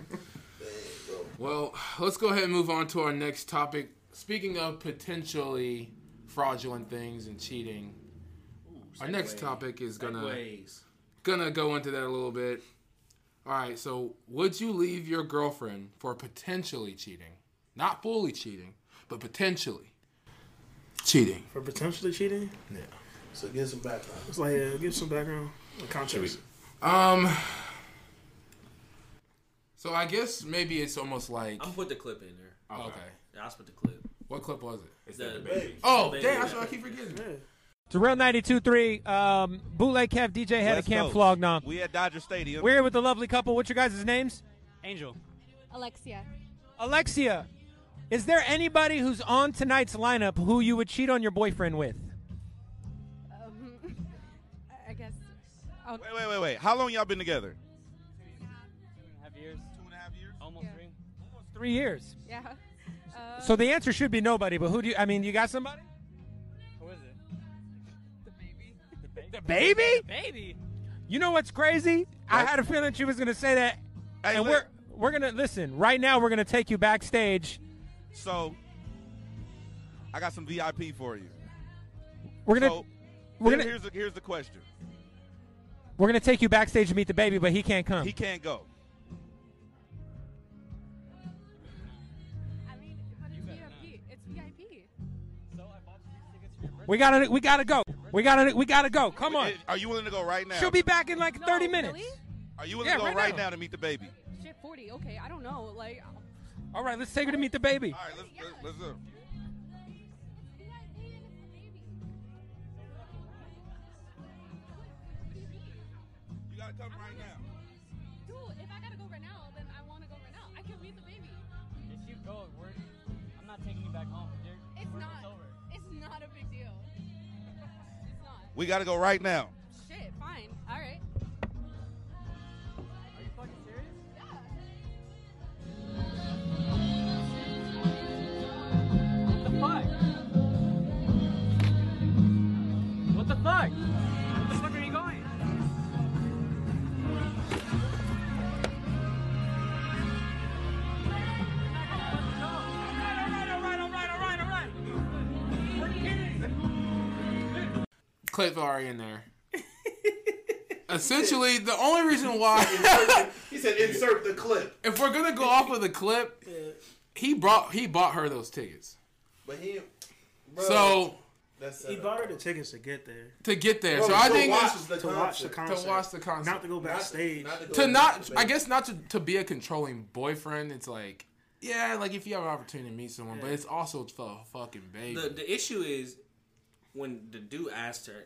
bro. Well, let's go ahead and move on to our next topic. Speaking of potentially fraudulent things and cheating, our next topic is gonna Segways. gonna go into that a little bit. All right, so would you leave your girlfriend for potentially cheating? Not fully cheating, but potentially cheating. For potentially cheating, Yeah. So give some background. it's like uh, give some background context. Um. So I guess maybe it's almost like I'm put the clip in there. okay. Yeah, I'll put the clip. What clip was it? It's The- DaBaby. Oh, Baby. damn! That's what I keep forgetting. Yeah. It's a real 92.3 um, bootleg Kev DJ had West a Camp Coast. Flog Gnaw. We at Dodger Stadium. We're here with the lovely couple. What's your guys' names? Angel. Alexia. Alexia, is there anybody who's on tonight's lineup who you would cheat on your boyfriend with? I'll, Wait, wait, wait, wait. How long y'all been together? Three years. yeah. Uh, So the answer should be nobody. But who do you? I mean, you got somebody? Who is it? the baby. The baby? Baby. You know what's crazy? I had a feeling she was gonna say that, Hey, and look, we're we're gonna listen right now. We're gonna take you backstage. so I got some VIP for you. We're gonna so we're gonna here's the, here's the question. we're gonna take you backstage to meet DaBaby, but he can't come. He can't go. We gotta we gotta go. We gotta we gotta go. Come on. Are you willing to go right now? She'll be back in like No, 30 minutes. Really? Are you willing Yeah, to go right right, now. now. to meet DaBaby? Shit, 40. Okay, I don't know. Like, All right, let's take her to meet DaBaby. All right, let's let's, let's do. You gotta come right now. It's not. We gotta go right now. Shit, fine. All right. Are you fucking serious? What the fuck? What the fuck? What the fuck Clip already in there. Essentially, the only reason why, He said, "Insert the clip." if we're gonna go off of the clip, he brought he bought her those tickets. But he, bro, So that's He bought her the tickets to get there. to get there, Bro, so I think watch the To watch the concert. concert. to watch the concert, Not to go backstage. Not to, go to to not I guess not to, to be a controlling boyfriend. It's like yeah, like if you have an opportunity to meet someone, but it's also for a fucking baby. The the issue is when the dude asked her,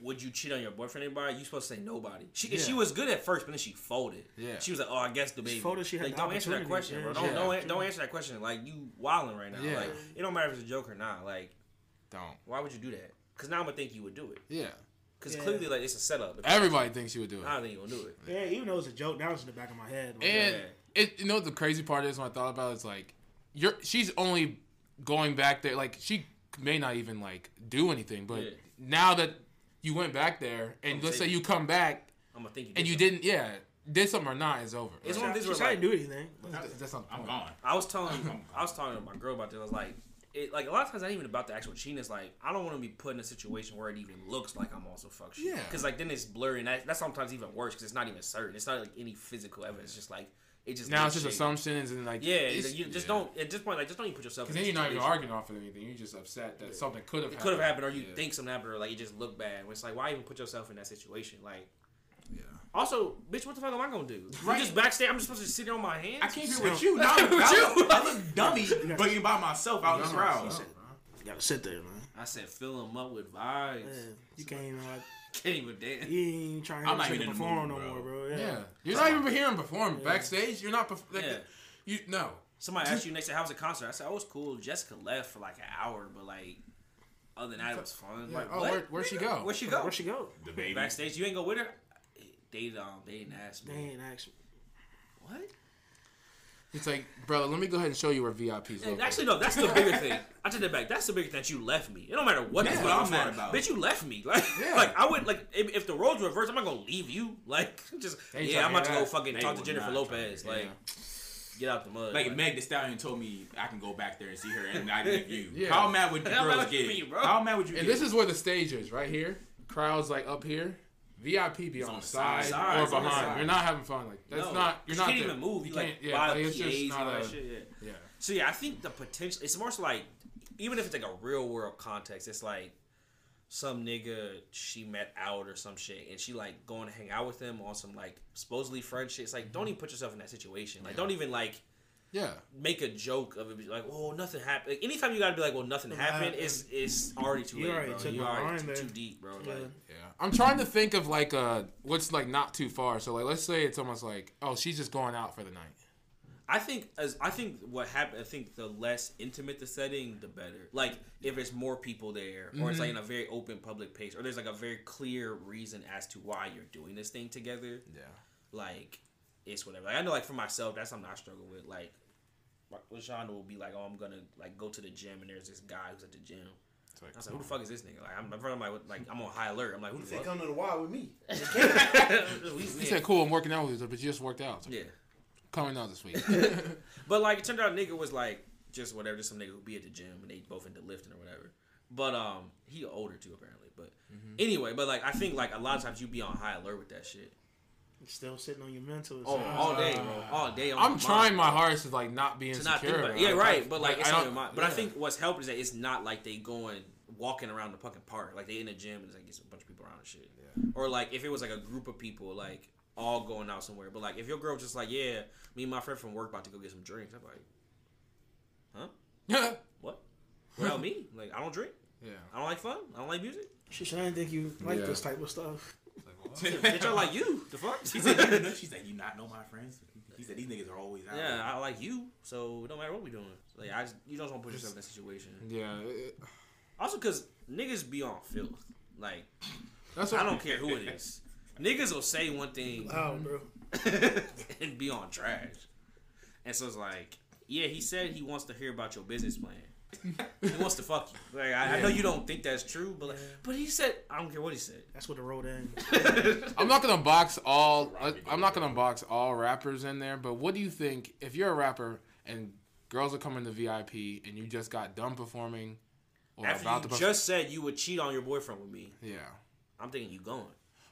"Would you cheat on your boyfriend?" Anybody? You supposed to say nobody. She Yeah. she was good at first, but then she folded. Yeah. She was like, "Oh, I guess DaBaby." folded, she had like, the don't answer that question, bro. Don't had don't, don't answer that question. Like you wilding right now. Yeah. Like it don't matter if it's a joke or not. Like Don't why would you do that? Because now I'm gonna think you would do it. yeah. Because Yeah. clearly, like it's a setup. Everybody thinks you would do it. I don't think you gonna do it. Yeah, even though it's a joke, now it's in the back of my head. Like, And Yeah. it, you know, what the crazy part is when I thought about it, it's like, you're she's only going back there. Like she may not even like do anything, but Yeah. now that you went back there, and I'm let's say you come back I'm gonna think you. and you something. didn't, yeah, did something or not, it's over. It's Like, one of these she where said like, didn't do anything. that's, that's not I'm gone. I was telling I was talking to my girl about this. I was like, it like a lot of times not even about the actual cheating. It's like I don't want to be put in a situation where it even looks like I'm also fuck shit. Yeah. Because like then it's blurry, and that, that's sometimes even worse because it's not even certain. It's not like any physical evidence. It's just like it just Now it's just shady. assumptions and like Yeah, it's- you just yeah. don't at this point. Like just don't even put yourself. Because in then a you're not even arguing off of anything. You're just upset that something could have It happened. could have happened, or you Yeah. think something happened, or like it just looked bad. When It's like why even put yourself in that situation? Like. Yeah. Also, bitch, what the fuck am I gonna do? Right. You just backstage. I'm just supposed to sit there on my hands. I can't So- with you. Now I'm With you. I look dummy bringing by myself out in the crowd. You gotta sit there, man. I said, fill them up with vibes. Yeah, you can't even like, Can't even dance. you ain't even trying I'm to not even the perform mood, no bro. more, bro. Yeah. Yeah. You're not even hearing him perform backstage. You're not. Perf- like, Yeah. You no. Somebody asked you next day, how was the concert? I said, oh, it was cool. Jessica left for like an hour, but like, other than that, it was fun. Yeah. Like, Oh, where, where'd she go? Where'd she go? Where'd she go? DaBaby. Backstage. You ain't go with her? They, um, they didn't ask me. They me. ain't asked me. What? It's like, brother, let me go ahead and show you where VIP's And located. actually, no, that's the bigger thing. I take that back. That's the bigger thing that you left me. It don't matter what That's what I'm I'm mad mad about. Bitch, you left me. Like, Yeah. like I would like if, if the roles were reversed, I'm not gonna leave you. Like, just They yeah, I'm trying about to to go fucking talk to Jennifer Lopez. to- Like, yeah. get out the mud. Like Meg Thee Stallion told me I can go back there and see her and not leave you. Yeah. How mad would the How mad girls would you get? be, bro? How mad would you And get? this is where the stage is, right here. Crowds like up here. VIP be on, on the side, side. or It's on the behind. side. You're not having fun. Like that's No. not. You're you not. can't there. even move. You, like can't- yeah, buy like, it's PAs just and not all that shit. Yeah. Yeah. So yeah, I think the potential. It's more so like, even if it's like a real world context, it's like some nigga she met out or some shit, and she like going to hang out with him on some like supposedly friend shit. It's like don't mm-hmm. even put yourself in that situation. Like don't even like Yeah. make a joke of it. Like, oh, nothing happened. Like, anytime you gotta be like, well, nothing happened, it's it's already too late, already bro. You the already too, too deep, bro. Yeah. Like, Yeah. I'm trying to think of like uh what's like not too far. So like let's say it's almost like oh she's just going out for the night. I think as I think what happened. I think the less intimate the setting, the better. Like if it's more people there, or it's like in a very open public place, or there's like a very clear reason as to why you're doing this thing together. Yeah. Like it's whatever. Like, I know, like for myself, that's something I struggle with. Like, Lashonda will be like, "Oh, I'm gonna like go to the gym, and there's this guy who's at the gym." I was like, "Who the fuck is this nigga?" Like, I'm in front of my like, I'm on high alert. I'm like, "Who the fuck?" come to the wild with me. We- He said, "Cool, I'm working out with you, but you just worked out. So yeah. Coming out this week." But like it turned out nigga was like just whatever, just some nigga who be at the gym and they both into lifting or whatever. But um he older too apparently. But anyway, but like I think like a lot of times you be on high alert with that shit. You're still sitting on your mental. Oh, all day, bro. Uh, all day on I'm your trying mind. my hardest to like not be to insecure. not think about it. Yeah, right. But like, it's I on don't- your mind. But I think what's helped is that it's not like they going walking around the fucking park. Like they in the gym and it's like it's a bunch of people around and shit. Or like if it was like a group of people like all going out somewhere. But like if your girl just like yeah, me and my friend from work about to go get some drinks. I'm like, huh? Yeah. What? Without me? Like I don't drink. yeah. I don't like fun. I don't like music. Shit, I didn't think you like Yeah. this type of stuff. Bitch, I like you. The fuck? She said, you know, she said, you not know my friends. He said, these niggas are always out. Yeah, I like you. So it don't matter what we doing. Like I, just, you just want to put yourself in that situation. Yeah. it- Also, cause niggas be on filth. Like That's I don't care who it is. Niggas will say one thing Wow, bro. and be on trash. And so it's like, yeah, he said he wants to hear about your business plan. He wants to fuck you. Like I, I know you don't think that's true, but like, but he said I don't care what he said. That's what the road ends. I'm not gonna box all. I- I'm not gonna box all rappers in there. But what do you think if you're a rapper and girls are coming to VIP and you just got done performing or After about you to perf- just said you would cheat on your boyfriend with me, yeah. I'm thinking you going.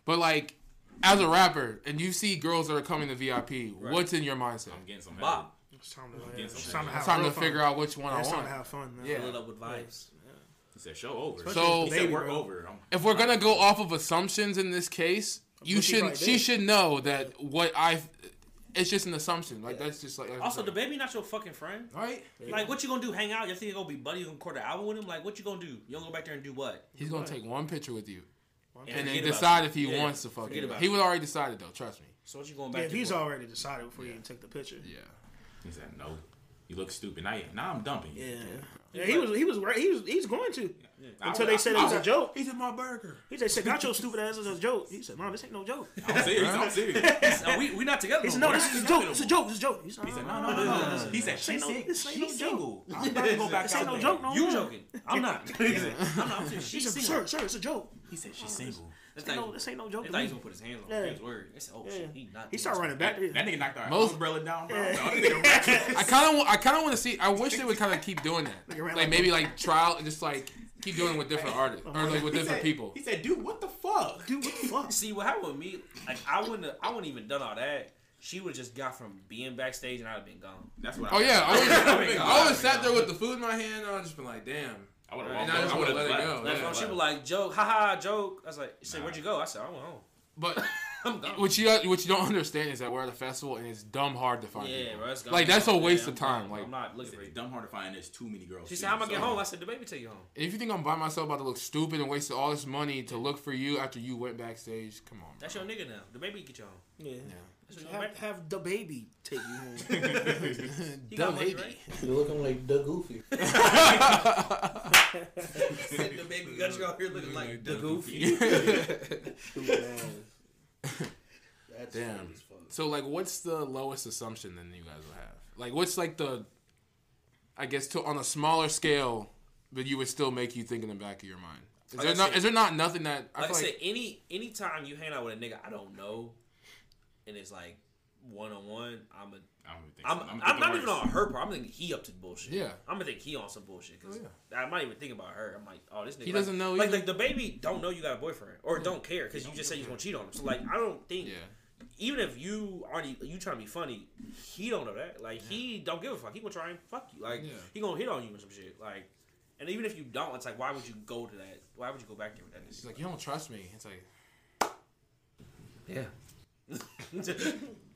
But like, as a rapper, and you see girls that are coming to VIP, what's in your mindset? I'm getting some Bob, It's time to, Getting it's time to have It's time to fun. figure out which one Yeah, I it's time want. to have fun. Man. Yeah. fill it up with vibes. He said, show over. So- he said, Baby, work bro. over. I'm, If we're gonna go off of assumptions in this case, you should. right she should know that what I. It's just an assumption. Like that's just like. that's Also, just DaBaby not your fucking friend. right. Like, what you gonna do? Hang out? You think you gonna be buddy? You gonna record an album with him? Like, what you gonna do? You gonna go back there and do what? He's gonna take one picture with you and forget then decide you. if he Yeah, wants to fuck forget you. about He was already decided though. Trust me. So what you going back if to? he's for? already decided before you even take the picture. Yeah. He said, no. You look stupid. Now, now I'm dumping you. Yeah. Yeah, he was he was right. He was he's going to I until would- they said it was a joke. He's in my burger. He said, "Got your stupid ass as a joke." He said, "No, this ain't no joke." I'm serious. I'm serious. No, we we not together. He said, "No, more. this is a joke. It's a joke. It's a joke." He said, no, no, no, no. He said, This she's, no- sing- this ain't she's no joke. single. I'm about to go back This out ain't no there. joke no You joking? I'm not. He said, I'm not. I'm serious. He She's said, single. "Sir, sir, it's a joke. He said, she's single. It's This ain't no, this ain't no joke." it's to like me." he's gonna put his hands on Yeah. his word. It's oh Yeah. shit, he not. He started running back. That, that nigga knocked our Most- umbrella down, bro. Yeah. That nigga reckless. I kind of, I kind of want to see. I wish they would kind of keep doing that. Like around Like like- maybe like trial and just like keep doing it with different artists or like with He different said- people. He said, dude, what the fuck? Dude, what the fuck? See what happened with me? Like I wouldn't. have- I wouldn't even done all that. She would have just got from being backstage and I'd have been gone. That's what Oh I yeah, I would I have I would have sat there with the food in my hand. and I would just been like, damn. I would And have I just I would would've have let it left. go. Like Yeah. she was like joke, haha, joke. I was like, she said, Nah. where'd you go? I said, I went home. But I'm what you what you don't understand is that we're at a festival and it's dumb hard to find Yeah, people. bro. It's. Like that's a waste I'm of time. gone. Like I'm not looking said, for It's dumb hard to find. There's too many girls. She too, said, "How am going to get home?" I said, "DaBaby take you home." if you think I'm by myself about to look stupid and waste all this money to look for you after you went backstage, come on. That's your nigga now. DaBaby get you home. Yeah. That's your Have, baby. have DaBaby take you home. He got money, baby. right? You're looking like the Goofy. the baby got you out here looking like the goofy. That's Damn. funny. So like, what's the lowest assumption then you guys will have? Like, what's like the, I guess to on a smaller scale, but you would still make you think in the back of your mind. Is Like there I not? said- Is there not nothing that I Like I feel said, like? any anytime you hang out with a nigga I don't know, and it's like one on one, I'm a. I'm, gonna I'm, so. I'm, I'm, not the even on her part. I'm thinking he up to bullshit. Yeah. I'm gonna think he on some bullshit because Oh, I'm not even thinking about her. I'm like, oh, this nigga. He like- doesn't know Like, like DaBaby don't know you got a boyfriend or don't care because you just said you're gonna cheat on him. So like, I don't think. Yeah. Even if you already you trying to be funny, he don't know that. Like he don't give a fuck. He gonna try and fuck you. Like Yeah. he gonna hit on you or some shit. Like, and even if you don't, it's like why would you go to that? Why would you go back there with that? She's nigga? like, you don't trust me. It's like, Yeah.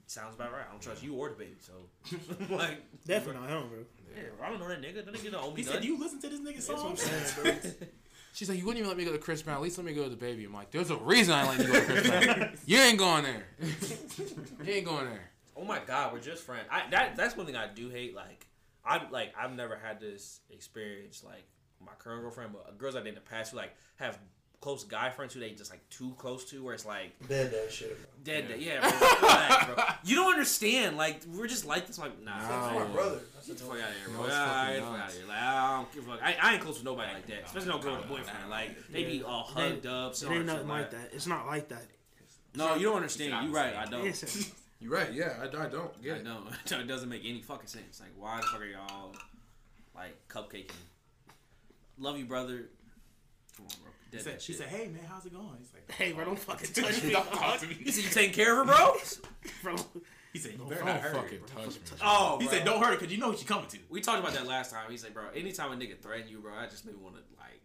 Sounds about right. I don't trust you or DaBaby. So, like, Definitely not him, bro. yeah, I don't know that nigga. That nigga don't owe me He said, nothing. "Do you listen to this nigga That's what I'm song?" saying, she's like, you wouldn't even let me go to Chris Brown. At least let me go to DaBaby. I'm like, there's a reason I let you go to Chris Brown. you ain't going there. you ain't going there. oh my god, we're just friends. I that that's one thing I do hate. Like I'm like I've never had this experience like my current girlfriend, but girls I dated in the past who like have close guy friends who they just like too close to, where it's like Dead that shit. Bro. dead. Yeah, yeah bro, relax, bro. You don't understand. Like we're just like this. Like nah, No. My brother. Get the fuck out of here, bro. it's Yeah, get the fuck out of here. Like, I don't give a fuck. I, I ain't close with nobody like that. Especially no girl with a boyfriend. Like, they be all hugged up. It so ain't nothing like that. It's not like that. No, you don't understand. You right. I don't. You're right. Yeah, I, I don't I get it. know. it doesn't make any fucking sense. Like, why the fuck are y'all like cupcaking? Love you, brother. Come on, bro. She Dead said, she shit. said, "Hey man, how's it going?" He's like, hey, bro, don't fucking touch me. Don't talk to me. He said, "You taking care of her, bro?" bro. He said, "You better Don't not hurt her." fucking touch me. Oh, He bro. said, "Don't hurt her because you know what she's coming to." We talked about that last time. He's like, bro, anytime a nigga threaten you, bro, I just maybe want to like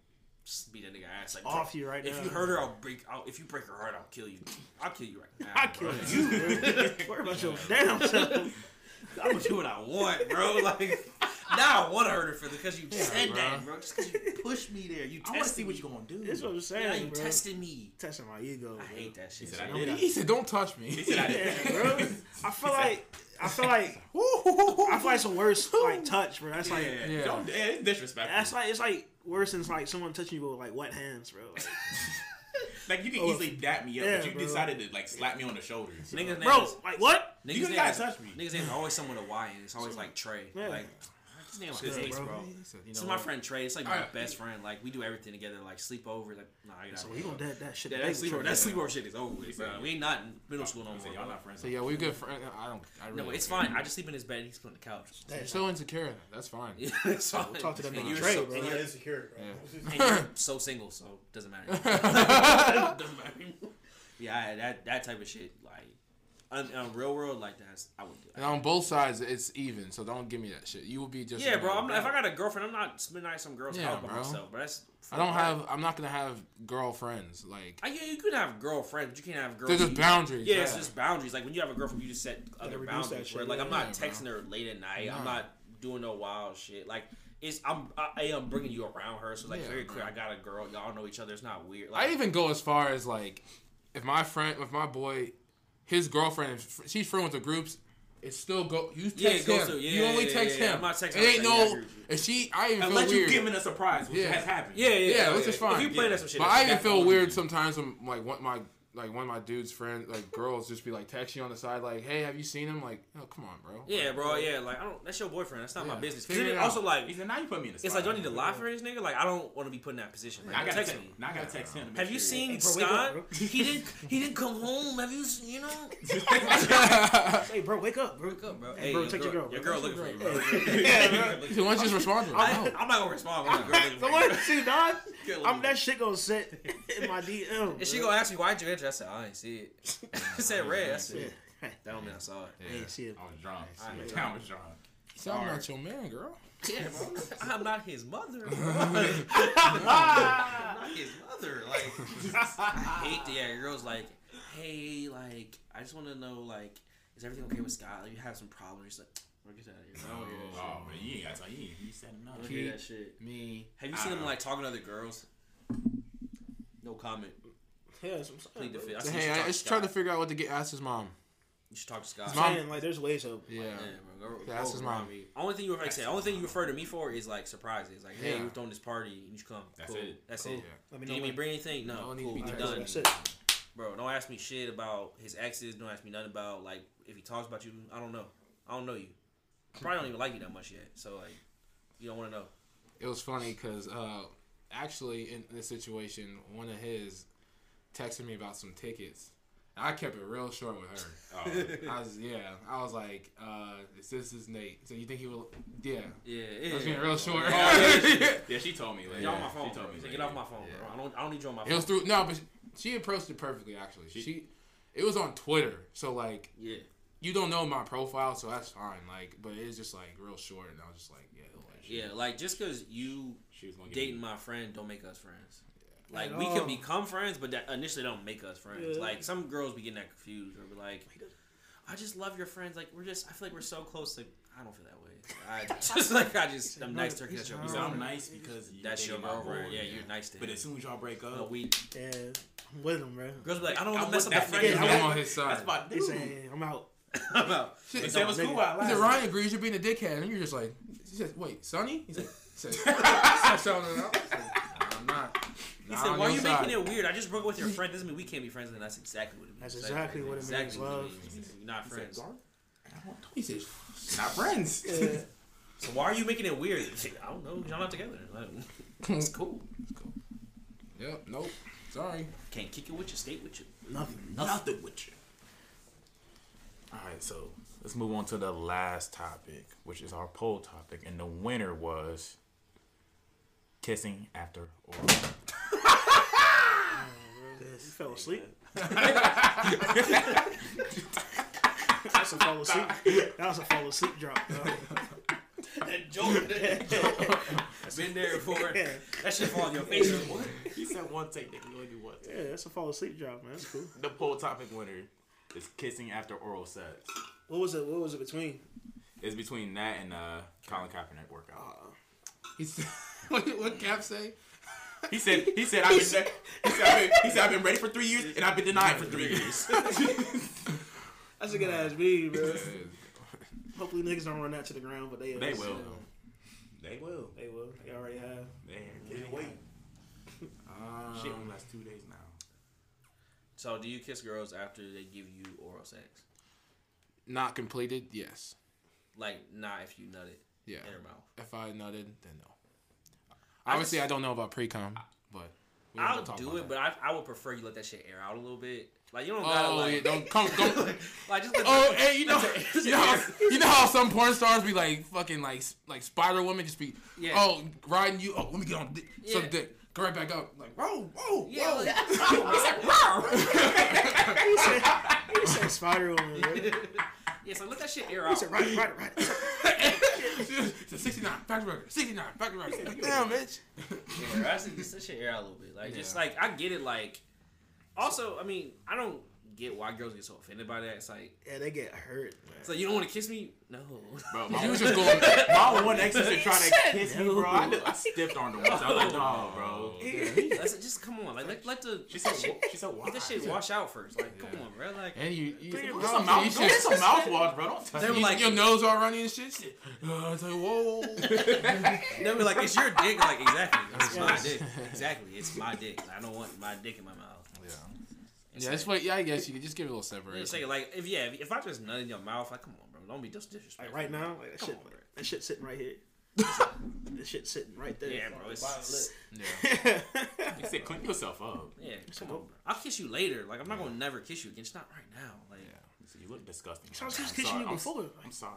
just beat that nigga ass. Like, bro, Off you right if now. If you hurt her, I'll break. I'll, if you break her heart, I'll kill you. I'll kill you right now. I'll kill bro. you. bro. Worry about your damn self. I'm gonna do what I want, bro. Like now I want to hurt her for because you said bro. that, bro. Just because you pushed me there, you I want to tested see what me. you gonna do. That's what I'm Yeah, saying, you bro. tested me. Testing my ego. I bro. hate that shit. He said, so "I did." He said, "Don't touch me." He said, "I did." Yeah, bro. I feel like I feel like I feel like it's a worse like touch, bro. That's like Yeah, Yeah. Don't, yeah, it's disrespectful. that's like it's like worse than like someone touching you with like wet hands, bro. Like, like you can Oh, easily dap me up, yeah, but you bro. decided to like slap me on the shoulders. Niggas bro, names, like what? niggas You names, gotta touch me. Niggas names are always someone Hawaiian. It's always like Trey. Yeah. Like his name Yeah, is Ace, bro. bro. He you This know is my what? friend Trey. It's like my Alright. best friend. Like we do everything together. Like sleepovers. Like nah, I got So we gonna dead that shit. Yeah, that sleepover, Trey. that sleepover shit is over with, bro. We ain't not in middle school no more. Y'all not friends. So yeah, we good friends. I don't. I really No, it's care. fine. I just sleep in his bed. and He's on the couch. You're so insecure. That's fine. Yeah, it's fine. We'll talk to that And nigga you're Trey, so, bro. and you're, insecure, bro. and you're so single, so it doesn't matter. doesn't matter. Yeah, that that type of shit, like, on, on real world, like that, I would do. And on both sides, it's even. So don't give me that shit. You will be just. Yeah, bro. I'm, not- if. I got a girlfriend, I'm not spending night at some girl's Yeah, house by bro. myself. But that's I don't have. I'm not gonna have girlfriends. Like I, yeah, you could have girlfriends, but you can't have girls. there's just boundaries. Yeah, it's just boundaries. Like when you have a girlfriend, you just set other boundaries. shit, Where, like I'm yeah, not bro. texting her late at night. I'm not doing no wild shit. Like it's I'm I, I am bringing you around her, so like Yeah, very clear. bro. I got a girl. Y'all know each other. It's not weird. Like, I even go as far as like, if my friend, if my boy, his girlfriend, she's friend with the groups, it's still go. You text Yeah, him. yeah, you only yeah, text him. I'm not texting It ain't saying, yeah, I no. you. If she, I even Unless feel you weird. giving a surprise, which Yeah. has happened. yeah, yeah, yeah, which is fine. If you Yeah. that some shit, But I even feel weird sometimes when like one my like one of my dude's friends like girls just be like texting you on the side like, hey, have you seen him? Like, oh come on, bro. Yeah, bro. Yeah, like I don't. That's your boyfriend. That's not my Yeah. business. 'Cause Figure then it also like He said, "Now you put me in the spot." it's like do I need to lie for this nigga? Like I don't want to be put in that position. Like, I gotta text him. me. Now I gotta text him. to make Have you sure- seen Hey, bro, wake up, Scott? he didn't. He didn't come home. Have you? s- You know. Hey, bro, wake up, bro. Wake up, bro. Hey, bro, text your girl, Your bro. girl looking for you, bro. He wants just respond to him. I, No. I'm not gonna respond. When your girl looking for Someone you. see, dog. I'm that shit gonna sit in my DM. And she gonna ask me why'd you enter? I said I ain't see it. I said red. I Yeah. said that don't mean I saw it. I ain't see it. I was drunk. Alright. I was drunk. So I'm not your man, girl. Yeah, bro. I'm not his mother. Bro. I'm not his mother. Like I hate the yeah. Girls like, hey, like I just want to know like, is everything okay with Scott? Like, you have some problems? She's like, bro, get out of here. I don't hear that. Oh man, you ain't got to. You, you said I enough. don't hear that shit. Me. Have you seen him like talking to other girls? No comment. Yeah, that's what I'm Plead saying. the fifth. I said you Hey, should I just trying to figure out what to get. Ask his mom. You should talk to Scott. I'm Mom- saying like there's ways of. Yeah. Yeah, bro. Go, Yeah, that's his mom. Me. Only thing you like I said, only thing you refer to me for is like surprises. Like, hey, Yeah. we're throwing this party, you should come. That's cool. it. That's Cool. it. Let me Do know you need me when. bring anything? No, No, it need to cool. be We text. done. That's it. Bro, don't ask me shit about his exes. Don't ask me nothing about like if he talks about you. I don't know. I don't know you. Probably don't even like you that much yet. So like, you don't want to know. It was funny because uh, actually in this situation, one of his texted me about some tickets. I kept it real short with her. Oh, I was yeah. I was like, uh, "Is this is Nate?" So you think he will? Yeah. Yeah, I was being real short. Oh, yeah, she, yeah, she told me. Like, Get off my phone. She told bro. me. Like, Get off my phone, yeah. bro. I don't. I don't need you on my It phone. was through no, but she approached it perfectly. Actually, She- she, it was on Twitter. So like, yeah. you don't know my profile, so that's fine. Like, but it's just like real short, and I was just like, yeah, like, Yeah, like just because you She was dating me- my friend don't make us friends. Like At we all. can become friends, but that initially don't make us friends. Yeah. Like some girls be getting that confused or be like, "I just love your friends." Like we're just, I feel like we're so close. Like I don't feel that way. I just like I just, I'm nice turkey. That's your He said, girl. I'm nice because you that's your girlfriend. Yeah, you're nice to But him. as soon as y'all break up, No, we Yeah, I'm with him, bro. girls be like, I don't want to mess up the that friend. I'm on his side. that's my dude. saying I'm out. I'm out. Shit, He said it was cool. He said. Ryan agrees you're being a dickhead, and you're just like, he said, wait, Sonny? He said, he He Nah, said, "Why are you side." making it weird? I just broke up with your friend. Doesn't mean we can't be friends." And that's exactly what it means. That's exactly what it means, love. means. You're not friends. He said, Not friends. Yeah. So why are you making it weird? I don't know. Y'all not together. Like, It's cool. yep, nope, sorry. Can't kick it with you. Skate with you. Nothing. Nothing with you. All right, so let's move on to the last topic, which is our poll topic, and the winner was kissing after oral. You fell asleep. That's a fall asleep. That was a fall asleep drop. Bro. That joke. Been there before. Yeah. That shit fall on your face. What? he said one take, they can only do one take. Yeah, that's a fall asleep drop, man. That's cool. The poll topic winner is kissing after oral sex. What was it? What was it between? It's between that and uh, Colin Kaepernick workout. He said, what, what Cap say? He said, he said, I've been, he said, I've been, he said, I've been ready for three years and I've been denied for three years. That's a good ass beat, bro. Hopefully niggas don't run that to the ground, but they They is. will. They will. They will. They already have. They can't wait. Um, Shit only lasts two days now. So, do you kiss girls after they give you oral sex? Not completed, yes. Like, not if you nut it Yeah. in her mouth. If I nutted, then no. Obviously, I don't know about pre cum, but we I'll talk do about it, that. but I, I would prefer you let that shit air out a little bit. Like you don't gotta Oh, like, yeah, don't come, don't. like just let Oh, the- hey, you know, let you know, how, you know how some porn stars be like fucking like like Spider Woman, just be Yeah. oh riding you. Oh, let me get on dick, some Yeah. dick. Go right back up, like whoa, whoa, Yeah, whoa. like, He said, he said Spider Woman, yeah, so let that shit air out He said, right, right, right. It." it's a 69 factory record, 69 factory record. Like, Damn, bitch. Yeah, that's just that shit air out a little bit. Like just like I get it. Like also, I mean, I don't get why girls get so offended by that. It's like Yeah, they get hurt. it's like you don't want to kiss me. No. Bro, He my, was just going. my one ex used to try to kiss me, bro. I, I stiffed on the once. I was like, no, bro. Let's just come on. Like let, let the She said, she said, why? let that shit wash out first. Like come on, bro. Like And you, you, Get you some mouth, should- get some mouthwash, bro. Don't touch They were like- your nose all runny and shit. shit. Uh, it's like whoa. they were like, it's your dick. Like exactly, it's my dick. Exactly, it's my dick. I don't want my dick in my mouth. yeah. Yeah, that's what. Yeah, I guess you could just give it a little I'm separation. just saying, like, if yeah, if, if I just nut in your mouth, like, come on, bro, don't be just disrespectful. Like right now, like that Come shit, on, bro. that shit sitting right here. this shit sitting right there. Yeah, bro, it's, Yeah. He said, clean yourself up. yeah, come on, bro. I'll kiss you later. Like, I'm not gonna never kiss you again. Just not right now. Like, He said, you look disgusting. So I was I'm just kissing sorry. you I'm- before. I'm sorry.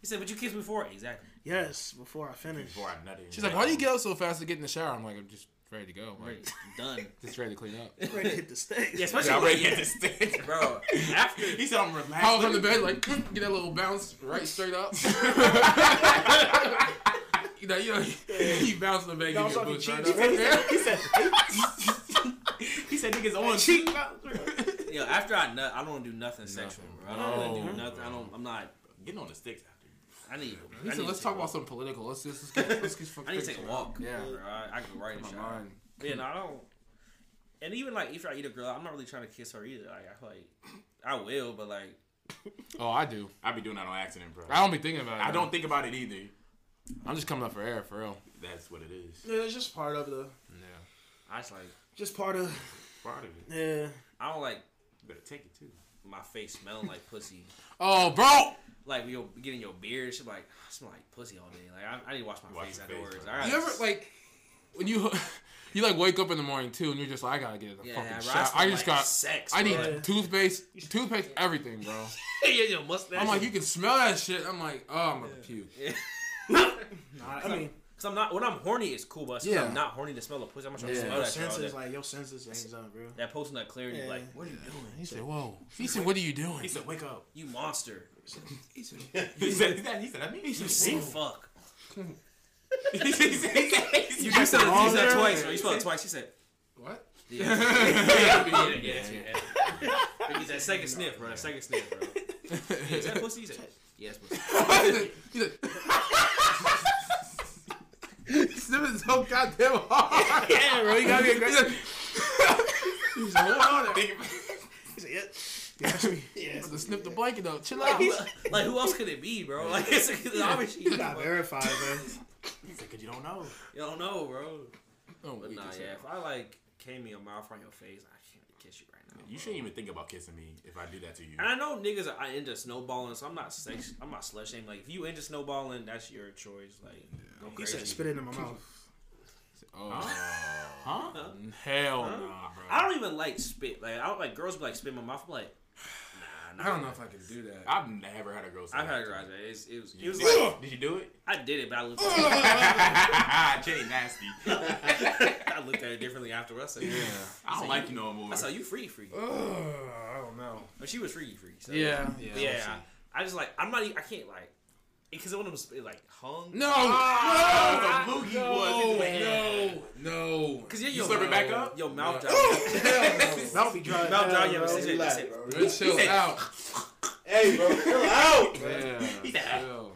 he said, but you kissed me before. Exactly. yes, before I finish. Before I nutted. She's like, why do you um, get up so fast to get in the shower? I'm like, I'm just ready to go. I'm Right, done. just ready to clean up. Ready to hit the stage. Yeah, especially I already when- hit the stage, bro. After He said, I'm relaxed. How from the bed, like get that little bounce right straight up. you know, you know, you bounce in the bed, Bounce you off get your boots cheeks, right right? he said, he said, niggas on. Cheek bounce. you after I nut, I don't do nothing sexual, bro. I don't really do No. nothing. I don't. I'm not. Getting on the sticks after. I need. He I said, need let's to talk about a something political. Let's just let's get let's get walk. I need to take a walk. Yeah. bro. I, I can go right in My shower. mind. But, yeah, no, I don't. And even like if I eat a girl, I'm not really trying to kiss her either. Like I like I will, but like Oh, I do. I be doing that on accident, bro. I don't be thinking about it. I man. don't think about it either. I'm just coming up for air, for real. That's what it is. Yeah, it's just part of the. Yeah. I just like Just part of. Part of it. Yeah. I don't like You Better take it too. my face smelling like pussy. Oh, bro. Like when you're getting your beard, she like ah, I smell like pussy all day. Like I, I need to wash my Wash face your face, afterwards. All right. You ever like when you you like wake up in the morning too, and you're just like, I gotta get in the Yeah, fucking bro, shower. smell I just like got. sex. I need bro. toothpaste, toothpaste, everything, bro. yeah, your mustache. I'm like, you can smell that shit. I'm like, oh, I'm gonna puke. Nah, I mean, Cause I'm not when I'm horny, it's cool, but Yeah. I'm not horny to smell the pussy, I'm not trying to smell your that shit all senses, like your senses ain't done, bro. That posting that clarity, Yeah. like, what are you doing? He said, whoa. He said, what are you doing? He said, wake up. You monster. He said, He said, he said, he said, that means You sick fuck. he said, he said, he said, You just said, you said that twice, or you spelled it twice. She said, what? yeah, yeah, yeah, yeah, yeah. But It's that second sniff, bro. That second sniff, bro. Is that pussy? He said, yes, pussy. He said, He's sniffing so goddamn hard. Yeah, bro, you gotta be He aggressive. said, He said, hold on. He said, yeah. Yes, me. About to snip the blanket up. Chill out. who, like who else could it be, bro? Like it's, it's obviously you, You got bro. verified, man. He's like, 'cause you don't know. You don't know, bro. Oh, But nah, yeah. If I like came in your mouth on your face, I can't kiss you right now. You shouldn't even think about kissing me if I do that to you. And I know niggas are into snowballing, so I'm not sex, I'm not slut shaming. Like if you into snowballing, that's your choice. Like go He crazy. said, "Spit it in my mouth." Oh, Huh? hell Huh? nah, bro. I don't even like spit. Like I don't like girls be like spit in my mouth. I'm like, nah, I don't know if I can do that. I've never had a girl say I've had a to girl it's, it was it was Did- like Did you do it? I did it, but I looked Jenny nasty. I looked at it differently afterwards. I said, Yeah. I don't like you no more. I saw you free free. Ugh, I don't know. But she was freaky free. So, Yeah. yeah. Yeah. yeah I, I just like I'm not. I can't like because one of them was, like hung. No. Ah, no. the no, was- no. No. Cause yeah, You yo, slurp it back up? Yo, mouth No. dry. Mouth be dry. Mouth dry. Yeah, bro. but she said- Relax, bro. Chill out. Hey, bro, chill out. Yeah. Chill.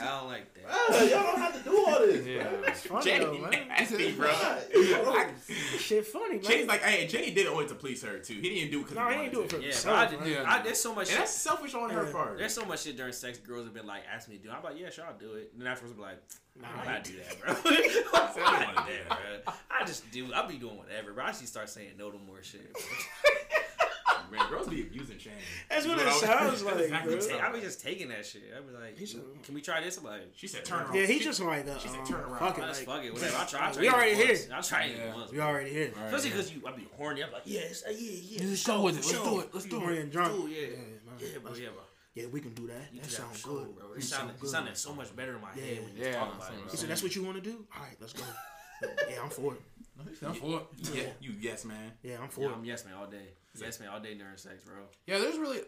I don't like that. Ah, y'all don't have to do all this. Yeah. It's funny Jenny though, man. nasty, bro. Right. Shit, funny, man. Jenny's like, hey, Jenny did it only to please her too. He didn't do it because no, he ain't do it for Yeah, himself. but I did, man. Yeah. I, there's so much. And Shit, that's selfish on her part. there's so much shit during sex. Girls have been like, ask me to do. It. I'm like, yeah, sure, I'll do it. And then afterwards, I'm like, Nah, nah, I I ain't do that, bro. I Say you wanna do do that, that. bro. I just do. I'll be doing whatever, bro. I should start saying no to more shit. Bro. Man, girls be abusing Shane. That's what it I was- sounds like, exactly bro. what I be just taking that shit. I be like, He said- can we try this? I'm like, She said turn around. Yeah, he's She- just like, uh, she said um, turn around. fuck it, like, fuck it, whatever. I'll try. I'll try we already once. here. I'll try it Yeah. once. We already here. Especially because you, I be horny. I'm like, yes, uh, yeah, yeah. Let's for go with it. Let's do it. Let's You do horny it. and drunk. Ooh, yeah. Yeah, bro, yeah, bro. Yeah, we can do that. You That do sounds good, bro. That It sound sounded, it sounded so much better in my head when you Yeah, talk about it, bro. He said, "That's what you want to do? All right, let's go." yeah, I'm for it. I'm for it. Yeah, you yes man. Yeah, I'm for Yeah, it. I'm yes man all day. Yes man all day during sex, bro. Yeah, there's really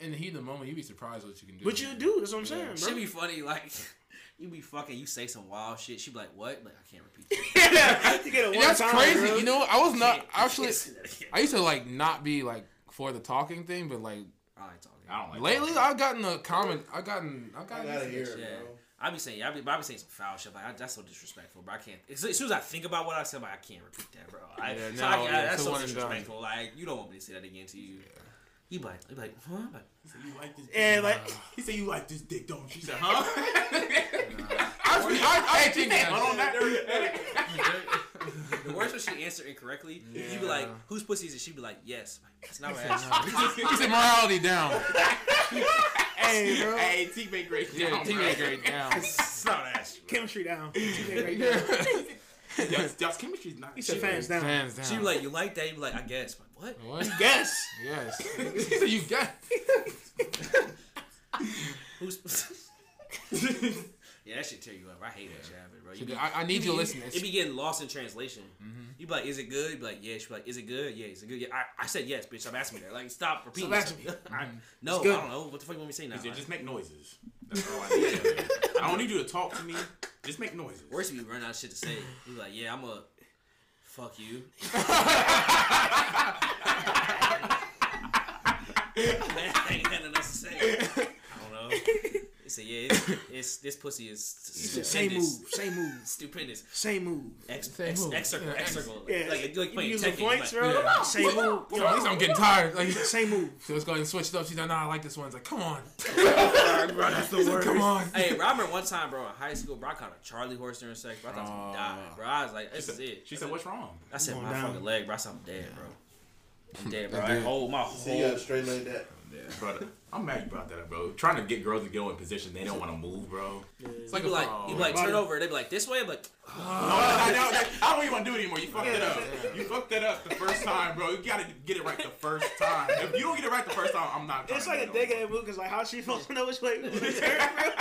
in the heat of the moment, you'd be surprised what you can do. What you do? That's what I'm saying, bro. Should be funny, like you'd be fucking, you say some wild shit. She'd be like, "What?" Like I can't repeat. That. you get it that's time, crazy. bro. You know, I was not I actually. can't say that again. I used to like not be like for the talking thing, but like I like talking. I don't like lately, that. I've gotten a comment. I've gotten. I've I gotten. gotta hear it, Yeah, bro. I be saying, I be, I be saying some foul shit. Like I, that's so disrespectful, bro. I can't. As, as soon as I think about what I said, I'm like, I can't repeat that, bro. I, Yeah, so no, I, I, yeah, that's so one done. disrespectful. Like you don't want me to say that again to you. He be like, he be like, huh? Like, He said, you like this? Yeah, dick? like he said you like this dick, don't you? She said, huh? I, I, I think that. Hold on, that. The worst when she answered incorrectly, you be like, whose pussy is it? She'd be like, yes. I'm like, That's not what I asked. He said morality down. hey, bro. Hey, teammate great. Yeah, down, teammate bro. grade down. That's not what I asked. Chemistry down. Teammate right down. Y'all's, y'all's chemistry's not. He said fans down. Hands down. She be like, you like that? You be like, I guess. I'm like, what? what? Guess. Yes. he said you got. Who's? yeah, that shit tear you up. I hate that shit, happen, bro. You be, I, I need you to listen. It be getting lost in translation. Mm-hmm. You be like, is it good? You be like, yeah. She be like, is it good? Yeah, is it good? Yeah, I, I said yes, bitch. I'm asking me that. Like, stop repeating. Stop asking yourself. I, no, I don't know. What the fuck you want me to say now? He just make noises. That's all I need. I don't need you to talk to me. Just make noises. Worse if you run out of shit to say. You be like, yeah, I'm a fuck you. Man, I ain't got nothing else to say. I don't know. He said, yeah, it's, it's this pussy is He said same move. stupendous. Same move. Stupendous. Same move. X, Same X, move. X circle, Yeah, X X- circle. Like, Yeah. like, like You playing use the Tekken. points, like, bro. Yeah. Same move. At least I'm getting tired. Like, Same move. so let's go ahead and switch it up. She's like, nah, I like this one. It's like, come on. bro, that's the worst. come on. Hey, bro, I remember one time, bro, in high school, bro, I caught a Charlie horse during sex, bro. I thought Oh. I died, bro. I was like, She this is it. she said, what's wrong? I said my fucking leg, bro. I said I'm dead, bro. I'm dead, bro. That I hold my See, you got whole. straight like that. Brother, I'm mad you brought that up, bro. Trying to get girls to go in position, they don't want to move, bro. It's You like be a like, oh, you be like, turn over. They be like, this way. I'm like, No, no, no, no, no, I don't even want to do it anymore. You fucked it up. You fucked it up the first time, bro. You gotta get it right the first time. If you don't get it right the first time, I'm not. It's like a to get dickhead move because like how she supposed to know which way to turn, bro?